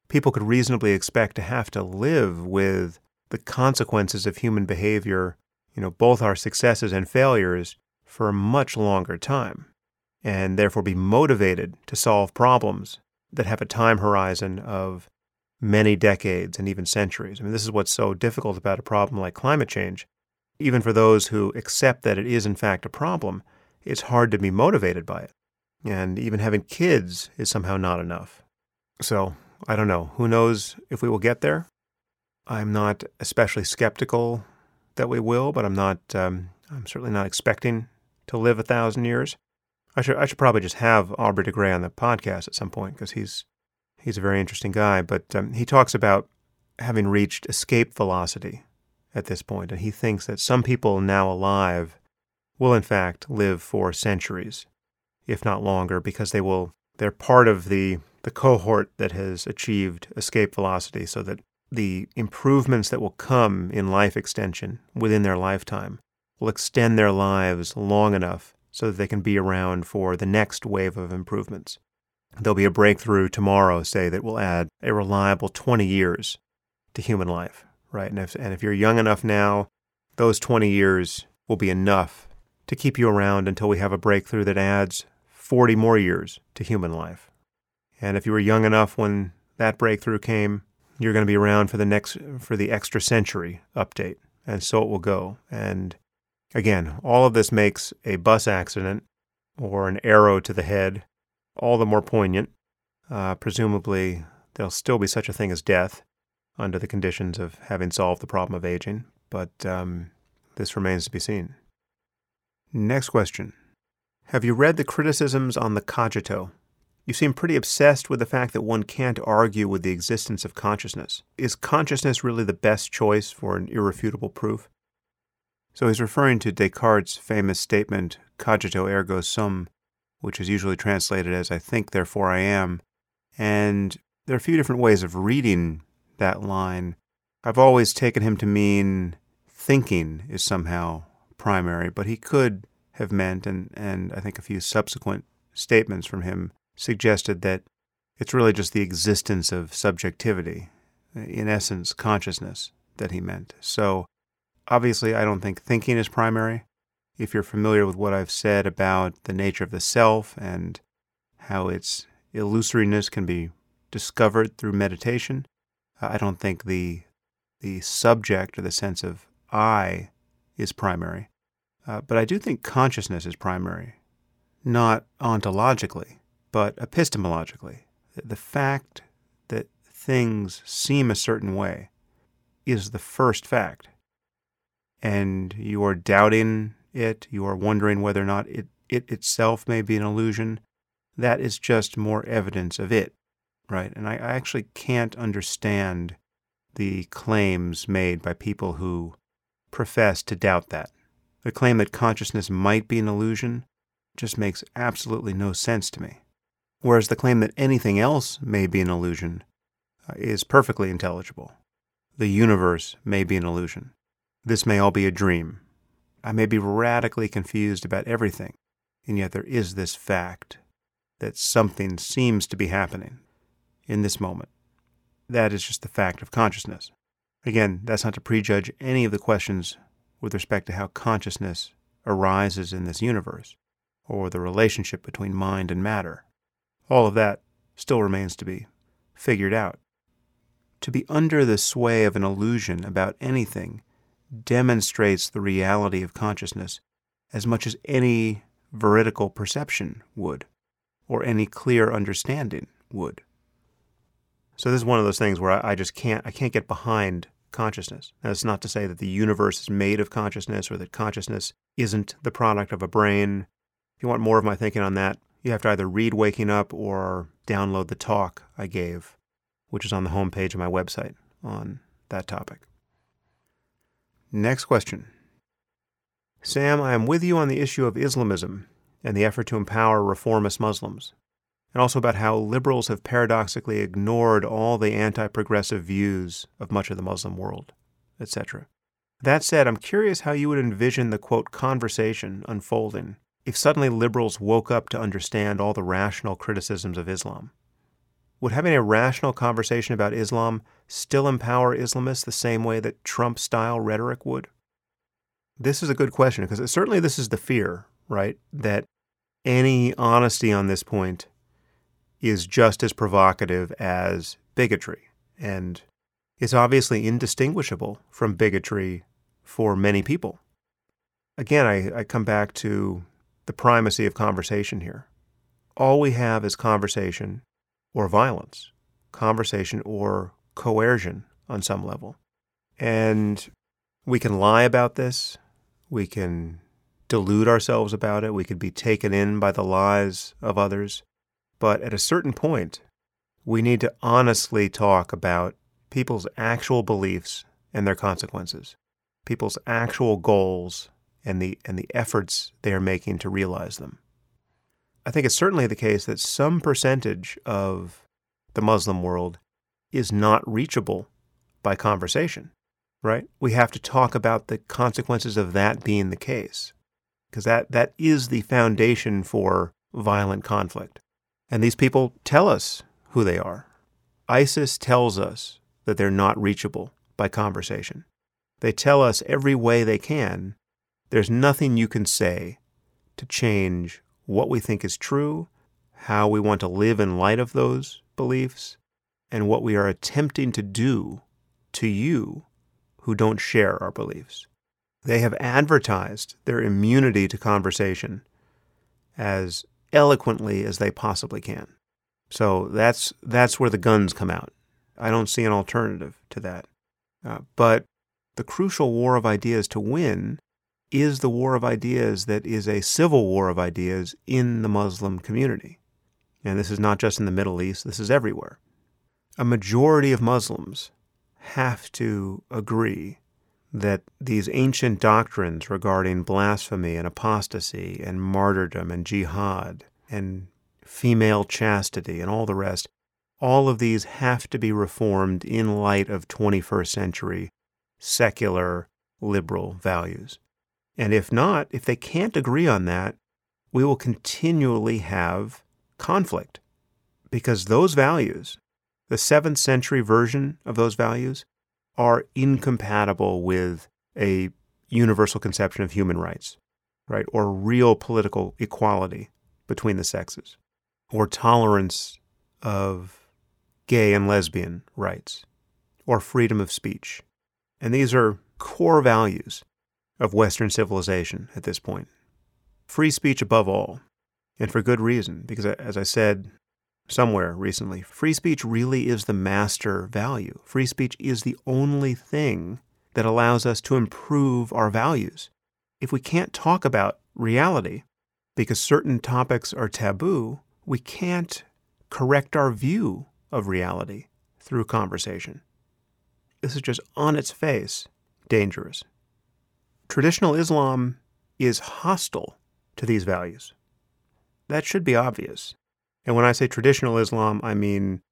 people could reasonably expect to have to live with the consequences of human behavior, you know, both our successes and failures, for a much longer time, and therefore be motivated to solve problems that have a time horizon of many decades and even centuries. I mean, this is what's so difficult about a problem like climate change. Even for those who accept that it is, in fact, a problem, it's hard to be motivated by it. And even having kids is somehow not enough. So, I don't know. Who knows if we will get there? I'm not especially skeptical that we will, but I'm not. Um, I'm certainly not expecting to live a thousand years. I should I should probably just have Aubrey de Grey on the podcast at some point because he's he's a very interesting guy. But um, he talks about having reached escape velocity at this point, and he thinks that some people now alive will in fact live for centuries, if not longer, because they will they're part of the the cohort that has achieved escape velocity so that the improvements that will come in life extension within their lifetime will extend their lives long enough so that they can be around for the next wave of improvements. there'll be a breakthrough tomorrow, say, that will add a reliable 20 years to human life, right? And if, and if you're young enough now, those 20 years will be enough to keep you around until we have a breakthrough that adds 40 more years to human life. And if you were young enough when that breakthrough came, you're going to be around for the next for the extra century update, and so it will go. And again, all of this makes a bus accident or an arrow to the head all the more poignant. Uh, presumably, there'll still be such a thing as death under the conditions of having solved the problem of aging, but um, this remains to be seen. Next question Have you read the criticisms on the cogito? You seem pretty obsessed with the fact that one can't argue with the existence of consciousness. Is consciousness really the best choice for an irrefutable proof? So he's referring to Descartes' famous statement, cogito ergo sum, which is usually translated as I think, therefore I am. And there are a few different ways of reading that line. I've always taken him to mean thinking is somehow primary, but he could have meant, and, and I think a few subsequent statements from him suggested that it's really just the existence of subjectivity, in essence, consciousness, that he meant. So, obviously, I don't think thinking is primary. If you're familiar with what I've said about the nature of the self and how its illusoriness can be discovered through meditation, I don't think the the subject or the sense of I is primary. Uh, but I do think consciousness is primary, not ontologically but epistemologically. The fact that things seem a certain way is the first fact. And you are doubting it, you are wondering whether or not it, it itself may be an illusion. That is just more evidence of it, right? And I, I actually can't understand the claims made by people who profess to doubt that. The claim that consciousness might be an illusion just makes absolutely no sense to me whereas the claim that anything else may be an illusion uh, is perfectly intelligible. The universe may be an illusion. This may all be a dream. I may be radically confused about everything, and yet there is this fact that something seems to be happening in this moment. That is just the fact of consciousness. Again, that's not to prejudge any of the questions with respect to how consciousness arises in this universe, or the relationship between mind and matter. All of that still remains to be figured out. To be under the sway of an illusion about anything demonstrates the reality of consciousness as much as any veridical perception would, or any clear understanding would. So this is one of those things where I just can't I can't get behind consciousness. That's not to say that the universe is made of consciousness or that consciousness isn't the product of a brain. If you want more of my thinking on that, you have to either read Waking Up or download the talk I gave, which is on the homepage of my website on that topic. Next question. Sam, I am with you on the issue of Islamism and the effort to empower reformist Muslims, and also about how liberals have paradoxically ignored all the anti progressive views of much of the Muslim world, etc. That said, I'm curious how you would envision the quote conversation unfolding if suddenly liberals woke up to understand all the rational criticisms of Islam? Would having a rational conversation about Islam still empower Islamists the same way that Trump style rhetoric would? This is a good question because certainly this is the fear, right? That any honesty on this point is just as provocative as bigotry. And it's obviously indistinguishable from bigotry for many people. Again, I, I come back to the primacy of conversation here. All we have is conversation or violence, conversation or coercion on some level. And we can lie about this. We can delude ourselves about it. We could be taken in by the lies of others. But at a certain point, we need to honestly talk about people's actual beliefs and their consequences, people's actual goals and the, and the efforts they are making to realize them. I think it's certainly the case that some percentage of the Muslim world is not reachable by conversation, right? We have to talk about the consequences of that being the case, because that, that is the foundation for violent conflict. And these people tell us who they are. ISIS tells us that they're not reachable by conversation. They tell us every way they can there's nothing you can say to change what we think is true, how we want to live in light of those beliefs, and what we are attempting to do to you who don't share our beliefs. They have advertised their immunity to conversation as eloquently as they possibly can. So that's that's where the guns come out. I don't see an alternative to that. Uh, but the crucial war of ideas to win is the war of ideas that is a civil war of ideas in the Muslim community. And this is not just in the Middle East, this is everywhere. A majority of Muslims have to agree that these ancient doctrines regarding blasphemy and apostasy and martyrdom and jihad and female chastity and all the rest, all of these have to be reformed in light of 21st century secular liberal values. And if not, if they can't agree on that, we will continually have conflict because those values, the seventh century version of those values, are incompatible with a universal conception of human rights, right? Or real political equality between the sexes, or tolerance of gay and lesbian rights, or freedom of speech. And these are core values of Western civilization at this point. Free speech above all, and for good reason, because as I said somewhere recently, free speech really is the master value. Free speech is the only thing that allows us to improve our values. If we can't talk about reality because certain topics are taboo, we can't correct our view of reality through conversation. This is just on its face dangerous. Traditional Islam is hostile to these values. That should be obvious. And when I say traditional Islam, I mean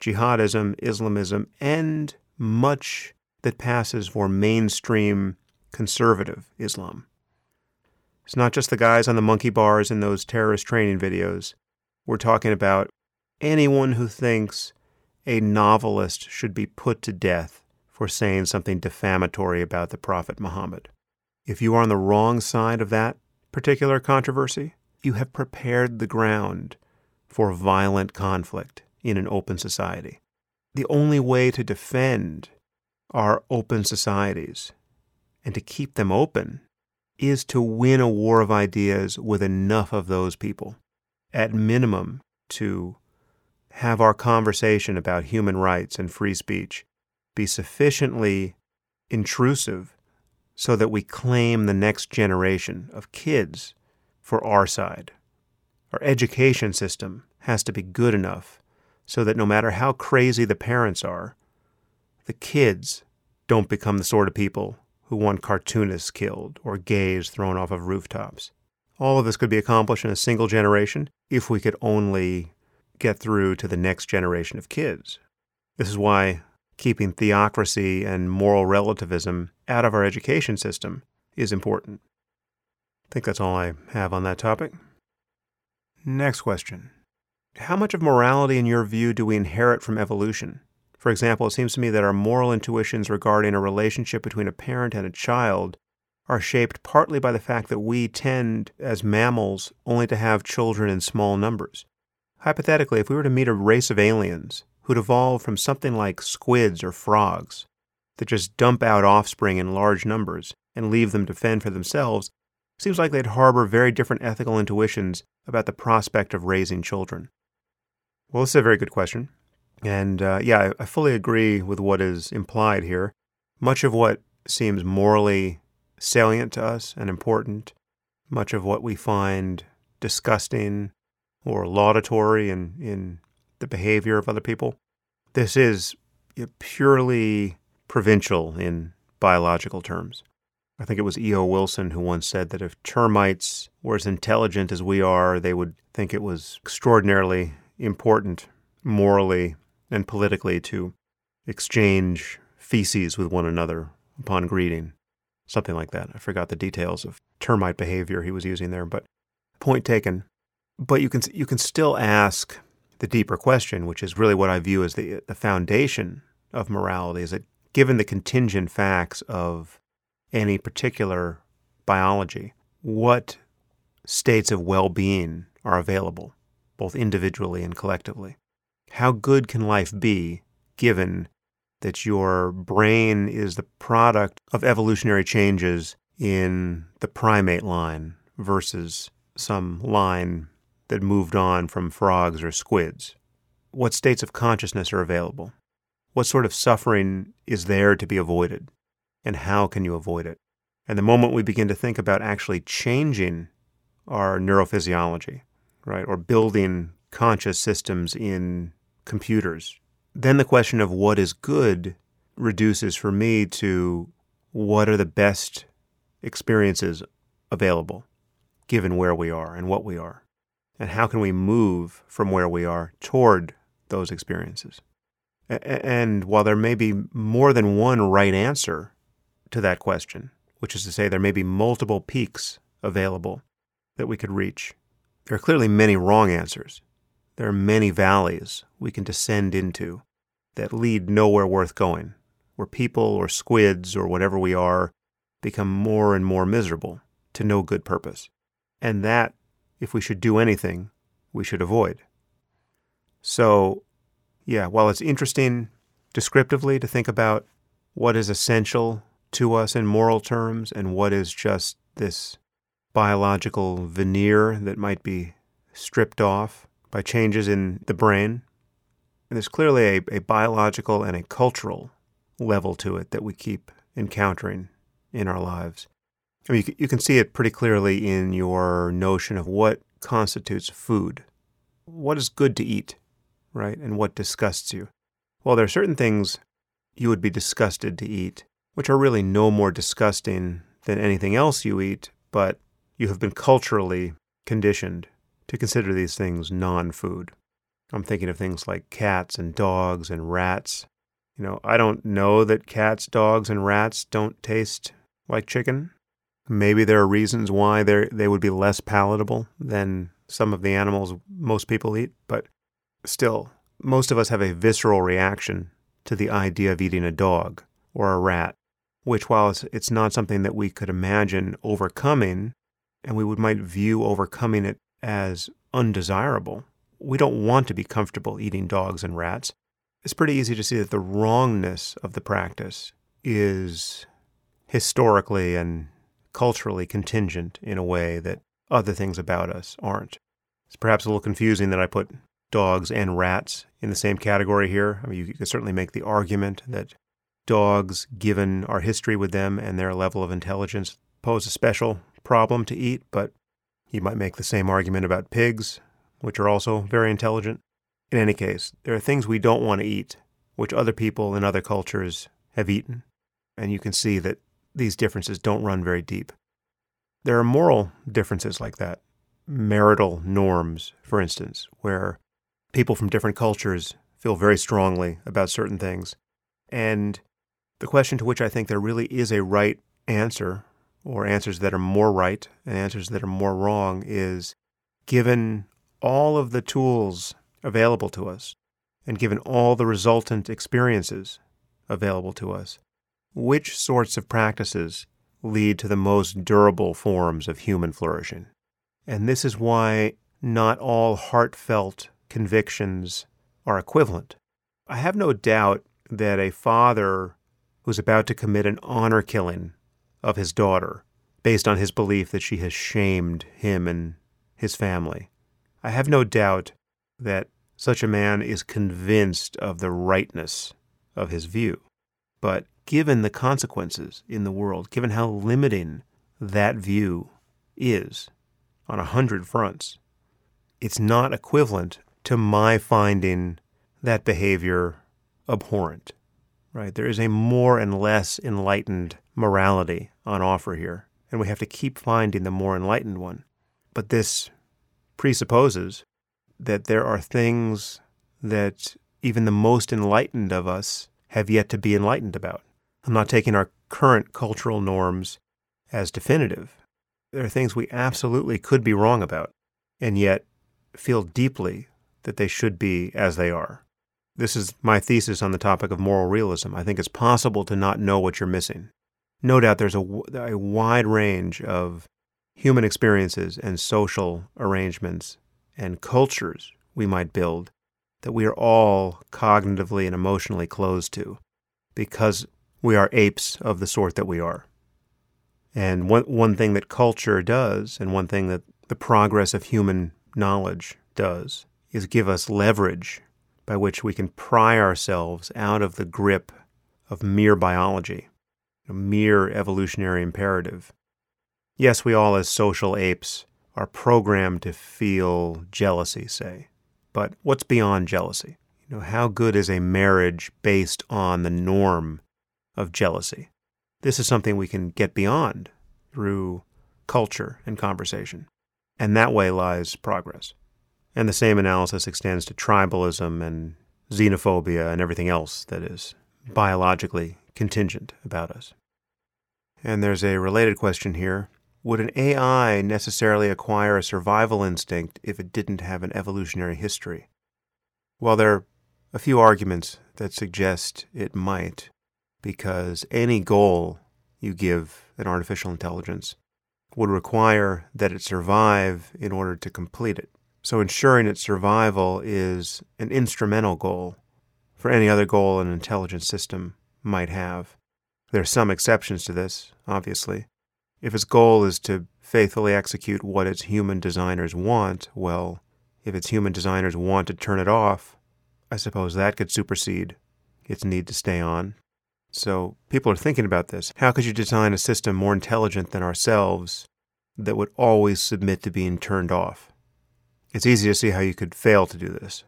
jihadism, Islamism, and much that passes for mainstream conservative Islam. It's not just the guys on the monkey bars in those terrorist training videos. We're talking about anyone who thinks a novelist should be put to death for saying something defamatory about the Prophet Muhammad. If you are on the wrong side of that particular controversy, you have prepared the ground for violent conflict in an open society. The only way to defend our open societies and to keep them open is to win a war of ideas with enough of those people, at minimum, to have our conversation about human rights and free speech be sufficiently intrusive so that we claim the next generation of kids for our side. Our education system has to be good enough so that no matter how crazy the parents are, the kids don't become the sort of people who want cartoonists killed or gays thrown off of rooftops. All of this could be accomplished in a single generation if we could only get through to the next generation of kids. This is why keeping theocracy and moral relativism out of our education system is important. I think that's all I have on that topic. Next question How much of morality, in your view, do we inherit from evolution? For example, it seems to me that our moral intuitions regarding a relationship between a parent and a child are shaped partly by the fact that we tend, as mammals, only to have children in small numbers. Hypothetically, if we were to meet a race of aliens who'd evolved from something like squids or frogs that just dump out offspring in large numbers and leave them to fend for themselves, seems like they'd harbor very different ethical intuitions about the prospect of raising children. Well, this is a very good question. And uh, yeah, I fully agree with what is implied here. Much of what seems morally salient to us and important, much of what we find disgusting or laudatory in, in the behavior of other people. This is purely provincial in biological terms. I think it was E.O. Wilson who once said that if termites were as intelligent as we are, they would think it was extraordinarily important morally and politically to exchange feces with one another upon greeting. Something like that. I forgot the details of termite behavior he was using there, but point taken. But you can you can still ask the deeper question, which is really what I view as the the foundation of morality, is that given the contingent facts of any particular biology, what states of well-being are available, both individually and collectively? How good can life be given that your brain is the product of evolutionary changes in the primate line versus some line that moved on from frogs or squids? What states of consciousness are available? What sort of suffering is there to be avoided? And how can you avoid it? And the moment we begin to think about actually changing our neurophysiology, right, or building conscious systems in computers, then the question of what is good reduces for me to what are the best experiences available given where we are and what we are? And how can we move from where we are toward those experiences? And while there may be more than one right answer to that question, which is to say, there may be multiple peaks available that we could reach, there are clearly many wrong answers. There are many valleys we can descend into that lead nowhere worth going, where people or squids or whatever we are become more and more miserable to no good purpose. And that, if we should do anything, we should avoid. So, yeah, while it's interesting descriptively to think about what is essential to us in moral terms and what is just this biological veneer that might be stripped off by changes in the brain, and there's clearly a, a biological and a cultural level to it that we keep encountering in our lives. I mean, you, you can see it pretty clearly in your notion of what constitutes food. What is good to eat, right? And what disgusts you. Well, there are certain things you would be disgusted to eat, which are really no more disgusting than anything else you eat, but you have been culturally conditioned to consider these things non food. I'm thinking of things like cats and dogs and rats. You know, I don't know that cats, dogs, and rats don't taste like chicken. Maybe there are reasons why they they would be less palatable than some of the animals most people eat, but still, most of us have a visceral reaction to the idea of eating a dog or a rat, which, while it's, not something that we could imagine overcoming, and we would might view overcoming it as undesirable, we don't want to be comfortable eating dogs and rats. It's pretty easy to see that the wrongness of the practice is historically and culturally contingent in a way that other things about us aren't. It's perhaps a little confusing that I put dogs and rats in the same category here. I mean, you could certainly make the argument that dogs, given our history with them and their level of intelligence, pose a special problem to eat, but you might make the same argument about pigs, which are also very intelligent. In any case, there are things we don't want to eat, which other people in other cultures have eaten, and you can see that these differences don't run very deep. There are moral differences like that. Marital norms, for instance, where people from different cultures feel very strongly about certain things. And the question to which I think there really is a right answer, or answers that are more right and answers that are more wrong, is given all of the tools available to us, and given all the resultant experiences available to us, which sorts of practices lead to the most durable forms of human flourishing? And this is why not all heartfelt convictions are equivalent. I have no doubt that a father who's about to commit an honor killing of his daughter based on his belief that she has shamed him and his family I have no doubt that such a man is convinced of the rightness of his view. But given the consequences in the world, given how limiting that view is on a hundred fronts, it's not equivalent to my finding that behavior abhorrent. Right? There is a more and less enlightened morality on offer here, and we have to keep finding the more enlightened one. But this presupposes that there are things that even the most enlightened of us have yet to be enlightened about. I'm not taking our current cultural norms as definitive. There are things we absolutely could be wrong about, and yet feel deeply that they should be as they are. This is my thesis on the topic of moral realism. I think it's possible to not know what you're missing. No doubt there's a, a wide range of human experiences and social arrangements and cultures we might build that we are all cognitively and emotionally closed to because we are apes of the sort that we are. And one, one thing that culture does, and one thing that the progress of human knowledge does, is give us leverage by which we can pry ourselves out of the grip of mere biology, a mere evolutionary imperative. Yes, we all, as social apes, are programmed to feel jealousy, say. But what's beyond jealousy? You know, how good is a marriage based on the norm of jealousy? This is something we can get beyond through culture and conversation. And that way lies progress. And the same analysis extends to tribalism and xenophobia and everything else that is biologically contingent about us. And there's a related question here. Would an AI necessarily acquire a survival instinct if it didn't have an evolutionary history? Well, there are a few arguments that suggest it might, because any goal you give an artificial intelligence would require that it survive in order to complete it. So ensuring its survival is an instrumental goal for any other goal an intelligent system might have. There are some exceptions to this, obviously. If its goal is to faithfully execute what its human designers want, well, if its human designers want to turn it off, I suppose that could supersede its need to stay on. So people are thinking about this. How could you design a system more intelligent than ourselves that would always submit to being turned off? It's easy to see how you could fail to do this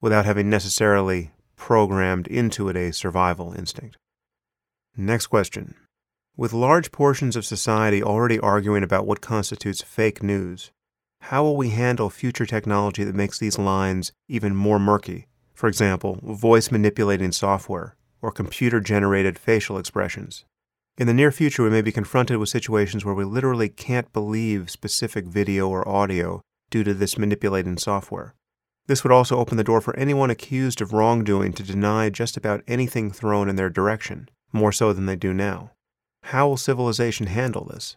without having necessarily programmed into it a survival instinct. Next question. With large portions of society already arguing about what constitutes fake news, how will we handle future technology that makes these lines even more murky? For example, voice manipulating software or computer generated facial expressions. In the near future, we may be confronted with situations where we literally can't believe specific video or audio due to this manipulating software. This would also open the door for anyone accused of wrongdoing to deny just about anything thrown in their direction, more so than they do now. How will civilization handle this?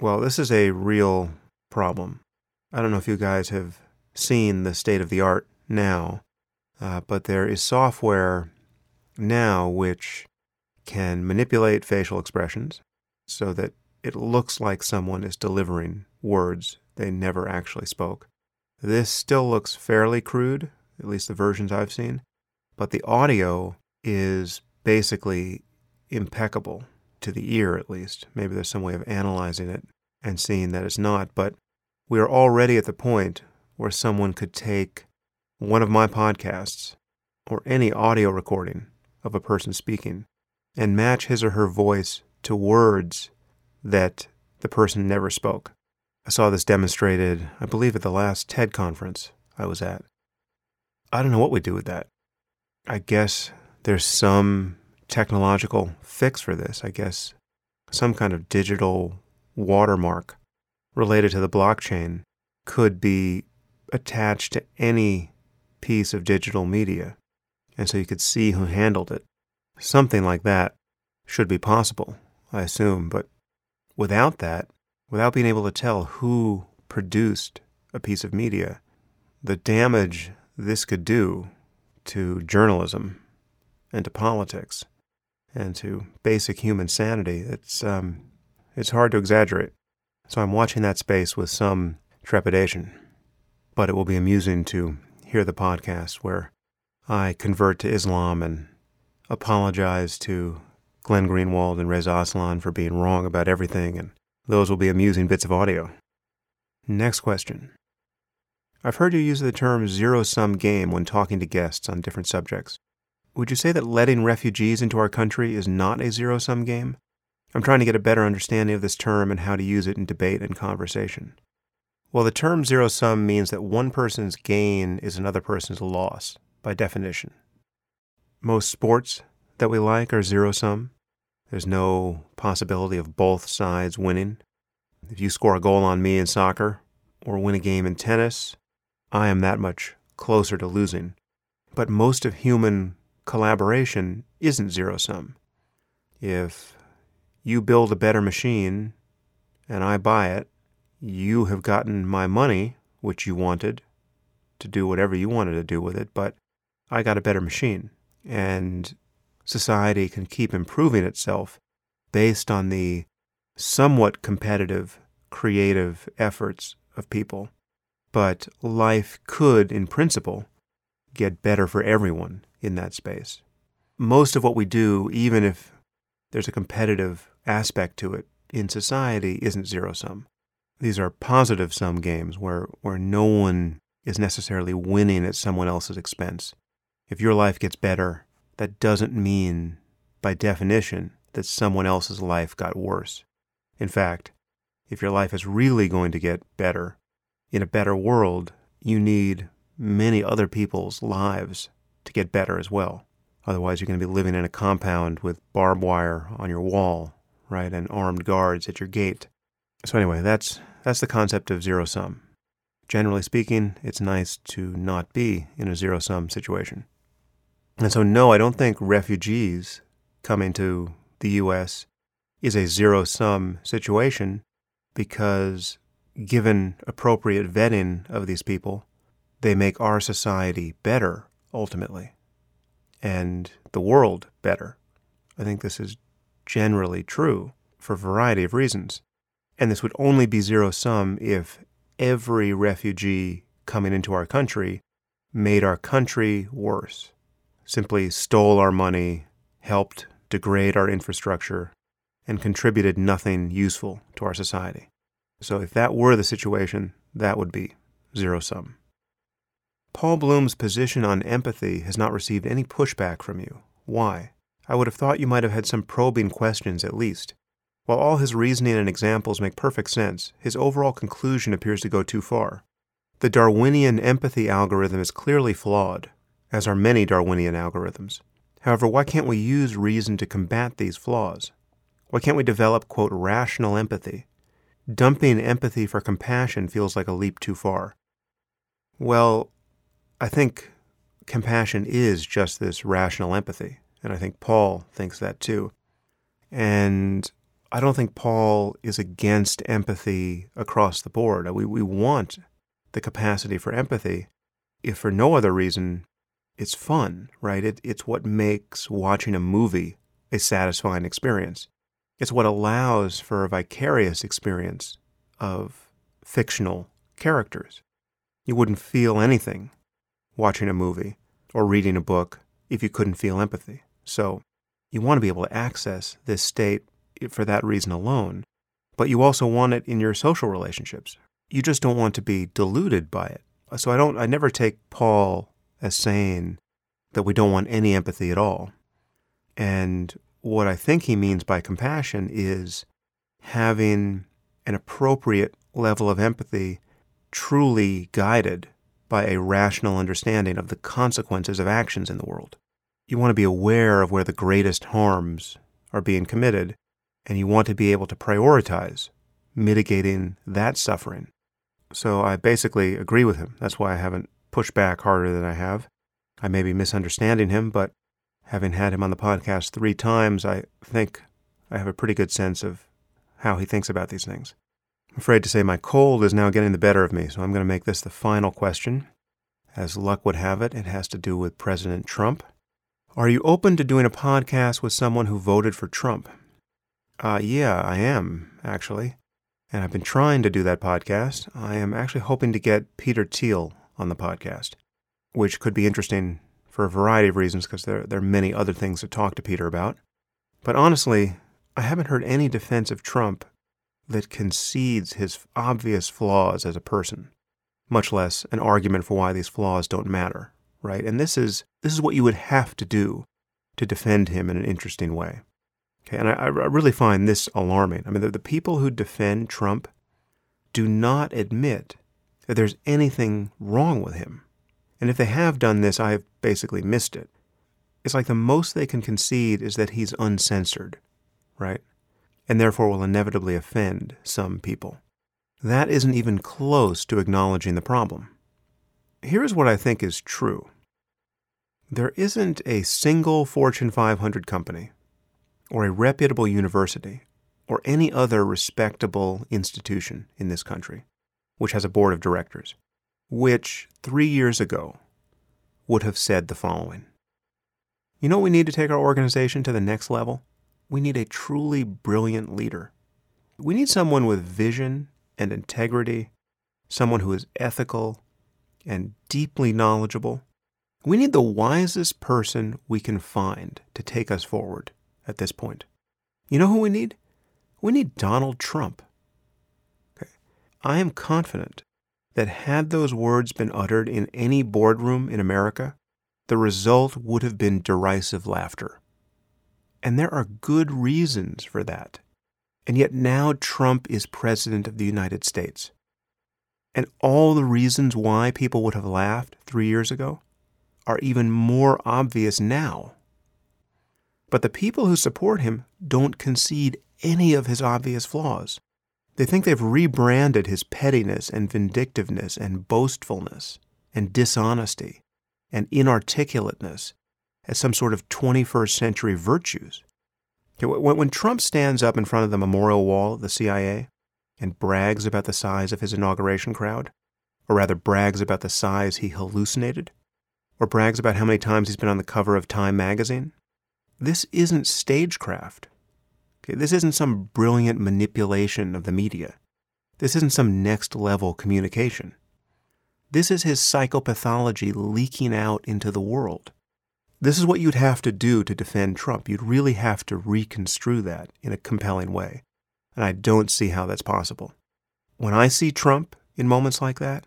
Well, this is a real problem. I don't know if you guys have seen the state of the art now, uh, but there is software now which can manipulate facial expressions so that it looks like someone is delivering words they never actually spoke. This still looks fairly crude, at least the versions I've seen, but the audio is basically impeccable to the ear, at least. Maybe there's some way of analyzing it and seeing that it's not, but we are already at the point where someone could take one of my podcasts or any audio recording of a person speaking and match his or her voice to words that the person never spoke. I saw this demonstrated, I believe, at the last TED conference I was at. I don't know what we do with that. I guess there's some technological fix for this. I guess some kind of digital watermark related to the blockchain could be attached to any piece of digital media. And so you could see who handled it. Something like that should be possible, I assume. But without that, without being able to tell who produced a piece of media, the damage this could do to journalism and to politics and to basic human sanity, it's, um, it's hard to exaggerate. So I'm watching that space with some trepidation. But it will be amusing to hear the podcast where I convert to Islam and apologize to Glenn Greenwald and Reza Aslan for being wrong about everything and those will be amusing bits of audio. Next question. I've heard you use the term zero sum game when talking to guests on different subjects. Would you say that letting refugees into our country is not a zero sum game? I'm trying to get a better understanding of this term and how to use it in debate and conversation. Well, the term zero sum means that one person's gain is another person's loss, by definition. Most sports that we like are zero sum. There's no possibility of both sides winning. If you score a goal on me in soccer or win a game in tennis, I am that much closer to losing. But most of human collaboration isn't zero sum. If you build a better machine and I buy it, you have gotten my money, which you wanted, to do whatever you wanted to do with it, but I got a better machine. And society can keep improving itself based on the somewhat competitive, creative efforts of people. But life could, in principle, get better for everyone in that space. Most of what we do, even if there's a competitive aspect to it in society, isn't zero sum. These are positive sum games where, where no one is necessarily winning at someone else's expense. If your life gets better, that doesn't mean, by definition, that someone else's life got worse. In fact, if your life is really going to get better, in a better world, you need many other people's lives to get better as well. Otherwise, you're going to be living in a compound with barbed wire on your wall, right, and armed guards at your gate. So anyway, that's that's the concept of zero sum. Generally speaking, it's nice to not be in a zero sum situation. And so no, I don't think refugees coming to the US is a zero sum situation because given appropriate vetting of these people, they make our society better ultimately and the world better. I think this is generally true for a variety of reasons. And this would only be zero sum if every refugee coming into our country made our country worse, simply stole our money, helped degrade our infrastructure, and contributed nothing useful to our society. So if that were the situation, that would be zero sum. Paul Bloom's position on empathy has not received any pushback from you. Why? I would have thought you might have had some probing questions at least. While all his reasoning and examples make perfect sense, his overall conclusion appears to go too far. The Darwinian empathy algorithm is clearly flawed, as are many Darwinian algorithms. However, why can't we use reason to combat these flaws? Why can't we develop, quote, rational empathy? Dumping empathy for compassion feels like a leap too far. Well, I think compassion is just this rational empathy. And I think Paul thinks that too. And I don't think Paul is against empathy across the board. We, we want the capacity for empathy, if for no other reason, it's fun, right? It, it's what makes watching a movie a satisfying experience. It's what allows for a vicarious experience of fictional characters. You wouldn't feel anything watching a movie or reading a book if you couldn't feel empathy. So you want to be able to access this state for that reason alone, but you also want it in your social relationships. You just don't want to be deluded by it. So I don't I never take Paul as saying that we don't want any empathy at all. And what I think he means by compassion is having an appropriate level of empathy truly guided by a rational understanding of the consequences of actions in the world. You want to be aware of where the greatest harms are being committed, and you want to be able to prioritize mitigating that suffering. So I basically agree with him. That's why I haven't pushed back harder than I have. I may be misunderstanding him, but having had him on the podcast three times, I think I have a pretty good sense of how he thinks about these things. I'm afraid to say my cold is now getting the better of me, so I'm going to make this the final question. As luck would have it, it has to do with President Trump. Are you open to doing a podcast with someone who voted for Trump? Uh, yeah, I am, actually. And I've been trying to do that podcast. I am actually hoping to get Peter Thiel on the podcast, which could be interesting for a variety of reasons because there, there are many other things to talk to Peter about. But honestly, I haven't heard any defense of Trump that concedes his obvious flaws as a person, much less an argument for why these flaws don't matter, right? And this is this is what you would have to do to defend him in an interesting way. Okay, and I, I really find this alarming. I mean, the, the people who defend Trump do not admit that there's anything wrong with him. And if they have done this, I have basically missed it. It's like the most they can concede is that he's uncensored, right? and therefore will inevitably offend some people. That isn't even close to acknowledging the problem. Here's what I think is true there isn't a single Fortune 500 company, or a reputable university, or any other respectable institution in this country which has a board of directors, which three years ago would have said the following You know we need to take our organization to the next level? We need a truly brilliant leader. We need someone with vision and integrity, someone who is ethical and deeply knowledgeable. We need the wisest person we can find to take us forward at this point. You know who we need? We need Donald Trump. I am confident that had those words been uttered in any boardroom in America, the result would have been derisive laughter. And there are good reasons for that. And yet now Trump is President of the United States. And all the reasons why people would have laughed three years ago are even more obvious now. But the people who support him don't concede any of his obvious flaws. They think they've rebranded his pettiness and vindictiveness and boastfulness and dishonesty and inarticulateness as some sort of 21st century virtues. When, Trump stands up in front of the memorial wall of the CIA and brags about the size of his inauguration crowd, or rather brags about the size he hallucinated, or brags about how many times he's been on the cover of Time magazine, this isn't stagecraft. Okay, this isn't some brilliant manipulation of the media. This isn't some next level communication. This is his psychopathology leaking out into the world. This is what you'd have to do to defend Trump. You'd really have to reconstrue that in a compelling way. And I don't see how that's possible. When I see Trump in moments like that,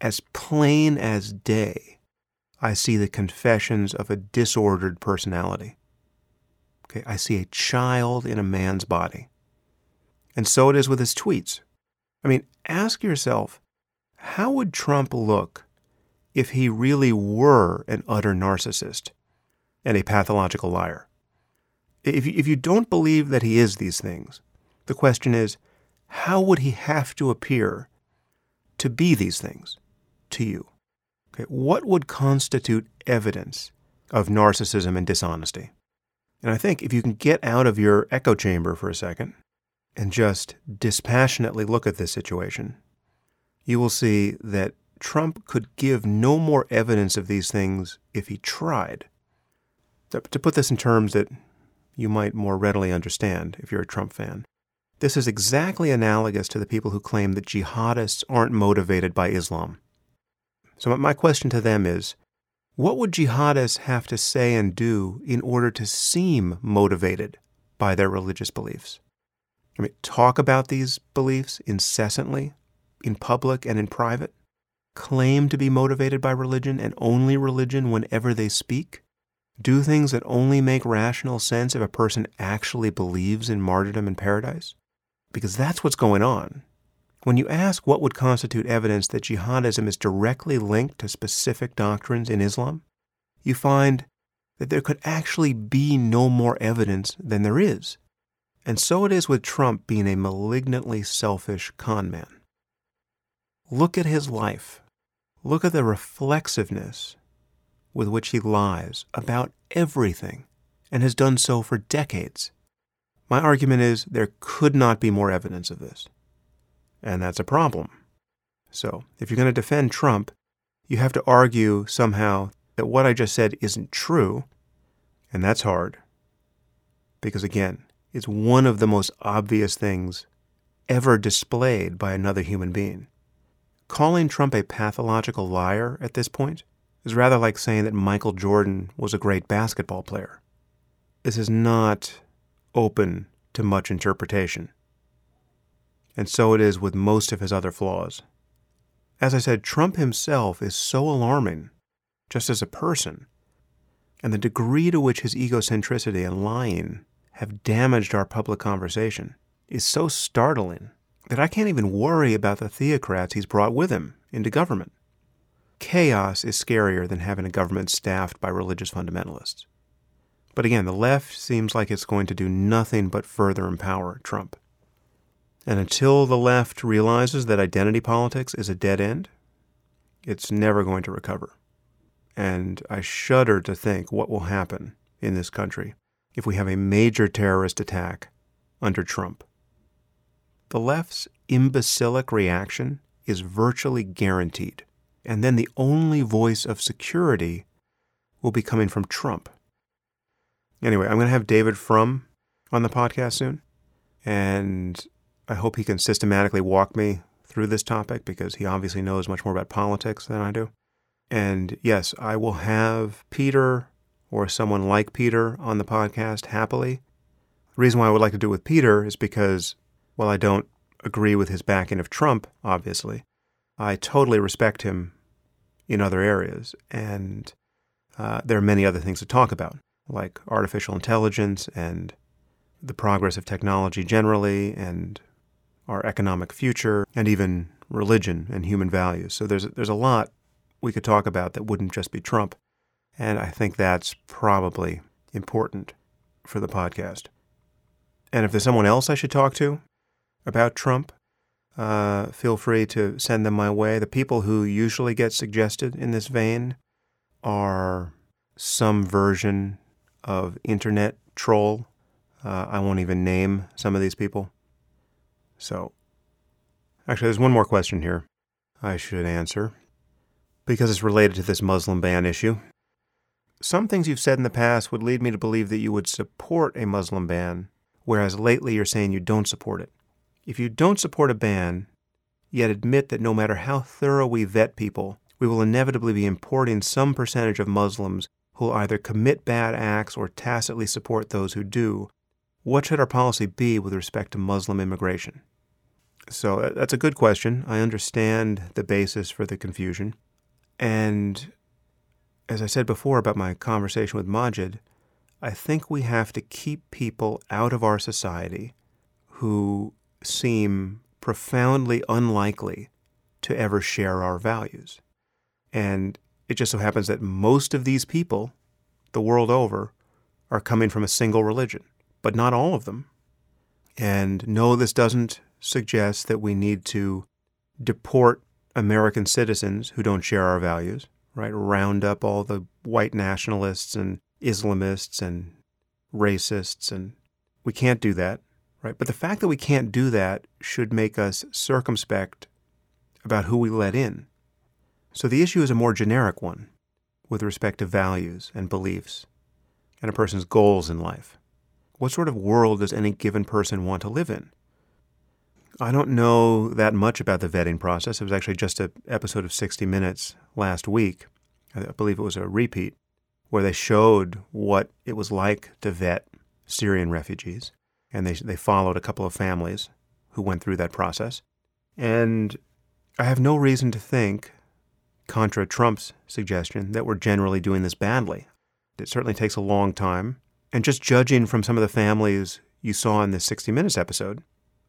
as plain as day, I see the confessions of a disordered personality. Okay, I see a child in a man's body. And so it is with his tweets. I mean, ask yourself, how would Trump look if he really were an utter narcissist and a pathological liar? If you, if you don't believe that he is these things, the question is, how would he have to appear to be these things to you? Okay, what would constitute evidence of narcissism and dishonesty? And I think if you can get out of your echo chamber for a second and just dispassionately look at this situation, you will see that Trump could give no more evidence of these things if he tried. To put this in terms that you might more readily understand if you're a Trump fan, this is exactly analogous to the people who claim that jihadists aren't motivated by Islam. So, my question to them is what would jihadists have to say and do in order to seem motivated by their religious beliefs? I mean, talk about these beliefs incessantly, in public and in private? Claim to be motivated by religion and only religion whenever they speak? Do things that only make rational sense if a person actually believes in martyrdom and paradise? Because that's what's going on when you ask what would constitute evidence that jihadism is directly linked to specific doctrines in Islam, you find that there could actually be no more evidence than there is. And so it is with Trump being a malignantly selfish conman. Look at his life. Look at the reflexiveness with which he lies about everything and has done so for decades. My argument is there could not be more evidence of this and that's a problem. So, if you're going to defend Trump, you have to argue somehow that what I just said isn't true, and that's hard. Because again, it's one of the most obvious things ever displayed by another human being. Calling Trump a pathological liar at this point is rather like saying that Michael Jordan was a great basketball player. This is not open to much interpretation and so it is with most of his other flaws. As I said, Trump himself is so alarming, just as a person, and the degree to which his egocentricity and lying have damaged our public conversation is so startling that I can't even worry about the theocrats he's brought with him into government. Chaos is scarier than having a government staffed by religious fundamentalists. But again, the left seems like it's going to do nothing but further empower Trump. And until the left realizes that identity politics is a dead end, it's never going to recover. And I shudder to think what will happen in this country if we have a major terrorist attack under Trump. The left's imbecilic reaction is virtually guaranteed. And then the only voice of security will be coming from Trump. Anyway, I'm going to have David Frum on the podcast soon. And I hope he can systematically walk me through this topic because he obviously knows much more about politics than I do. And yes, I will have Peter or someone like Peter on the podcast happily. The reason why I would like to do it with Peter is because, while I don't agree with his backing of Trump, obviously, I totally respect him in other areas. And uh, there are many other things to talk about, like artificial intelligence and the progress of technology generally, and our economic future, and even religion and human values. So there's there's a lot we could talk about that wouldn't just be Trump, and I think that's probably important for the podcast. And if there's someone else I should talk to about Trump, uh, feel free to send them my way. The people who usually get suggested in this vein are some version of internet troll. Uh, I won't even name some of these people. So, actually, there's one more question here I should answer because it's related to this Muslim ban issue. Some things you've said in the past would lead me to believe that you would support a Muslim ban, whereas lately you're saying you don't support it. If you don't support a ban, yet admit that no matter how thorough we vet people, we will inevitably be importing some percentage of Muslims who will either commit bad acts or tacitly support those who do, what should our policy be with respect to Muslim immigration? So uh, that's a good question. I understand the basis for the confusion. And as I said before about my conversation with Maajid, I think we have to keep people out of our society who seem profoundly unlikely to ever share our values. And it just so happens that most of these people, the world over, are coming from a single religion, but not all of them. And no, this doesn't suggest that we need to deport American citizens who don't share our values, right? Round up all the white nationalists and Islamists and racists, and we can't do that right? But the fact that we can't do that should make us circumspect about who we let in. So the issue is a more generic one with respect to values and beliefs and a person's goals in life. What sort of world does any given person want to live in? I don't know that much about the vetting process. It was actually just an episode of 60 Minutes last week. I believe it was a repeat where they showed what it was like to vet Syrian refugees and they, they followed a couple of families who went through that process. And I have no reason to think, contra Trump's suggestion, that we're generally doing this badly. It certainly takes a long time. And just judging from some of the families you saw in this 60 Minutes episode,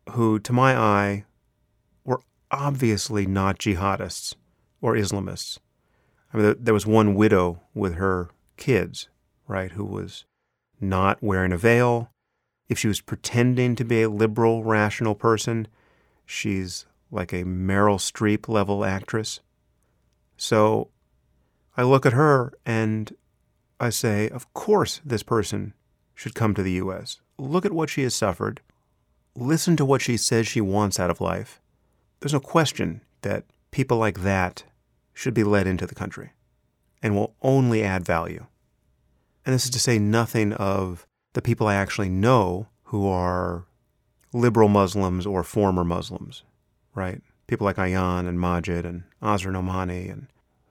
who, to my eye, were obviously not jihadists or Islamists. I mean, there was one widow with her kids, right, who was not wearing a veil, if she was pretending to be a liberal, rational person, she's like a Meryl Streep level actress. So I look at her and I say, of course, this person should come to the U.S. Look at what she has suffered. Listen to what she says she wants out of life. There's no question that people like that should be let into the country and will only add value. And this is to say nothing of the people I actually know who are liberal Muslims or former Muslims, right? People like Ayaan and Maajid and Asra Nomani and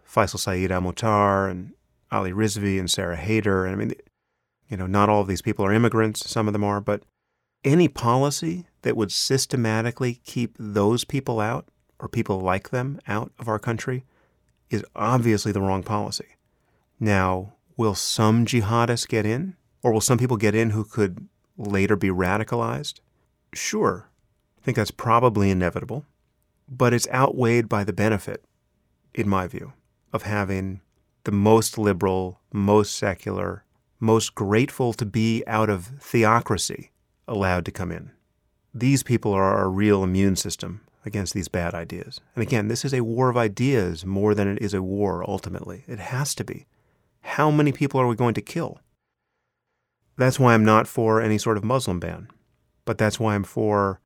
Faisal Saeed Al Mutar and Ali Rizvi and Sarah Haider. And I mean, you know, not all of these people are immigrants, some of them are, but any policy that would systematically keep those people out or people like them out of our country is obviously the wrong policy. Now, will some jihadists get in? Or will some people get in who could later be radicalized? Sure. I think that's probably inevitable. But it's outweighed by the benefit, in my view, of having the most liberal, most secular, most grateful to be out of theocracy allowed to come in. These people are our real immune system against these bad ideas. And again, this is a war of ideas more than it is a war ultimately. It has to be. How many people are we going to kill? That's why I'm not for any sort of Muslim ban, but that's why I'm for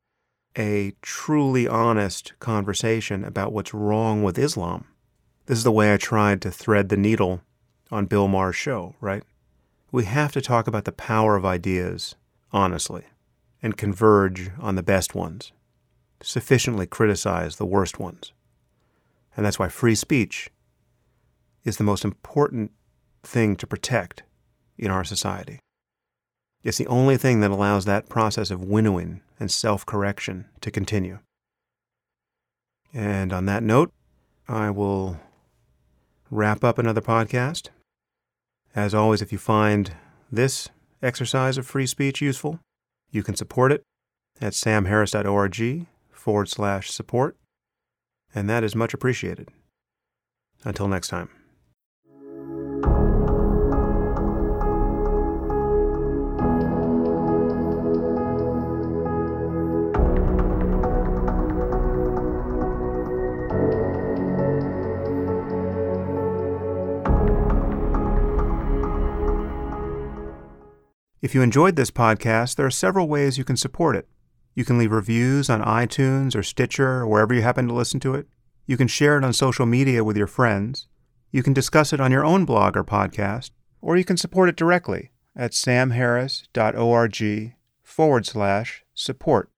a truly honest conversation about what's wrong with Islam. This is the way I tried to thread the needle on Bill Maher's show, right? We have to talk about the power of ideas honestly and converge on the best ones, sufficiently criticize the worst ones. And that's why free speech is the most important thing to protect in our society. It's the only thing that allows that process of winnowing and self correction to continue. And on that note, I will wrap up another podcast. As always, if you find this exercise of free speech useful, you can support it at samharris.org forward slash support, and that is much appreciated. Until next time. If you enjoyed this podcast, there are several ways you can support it. You can leave reviews on iTunes or Stitcher or wherever you happen to listen to it. You can share it on social media with your friends. You can discuss it on your own blog or podcast, or you can support it directly at samharris.org forward slash support.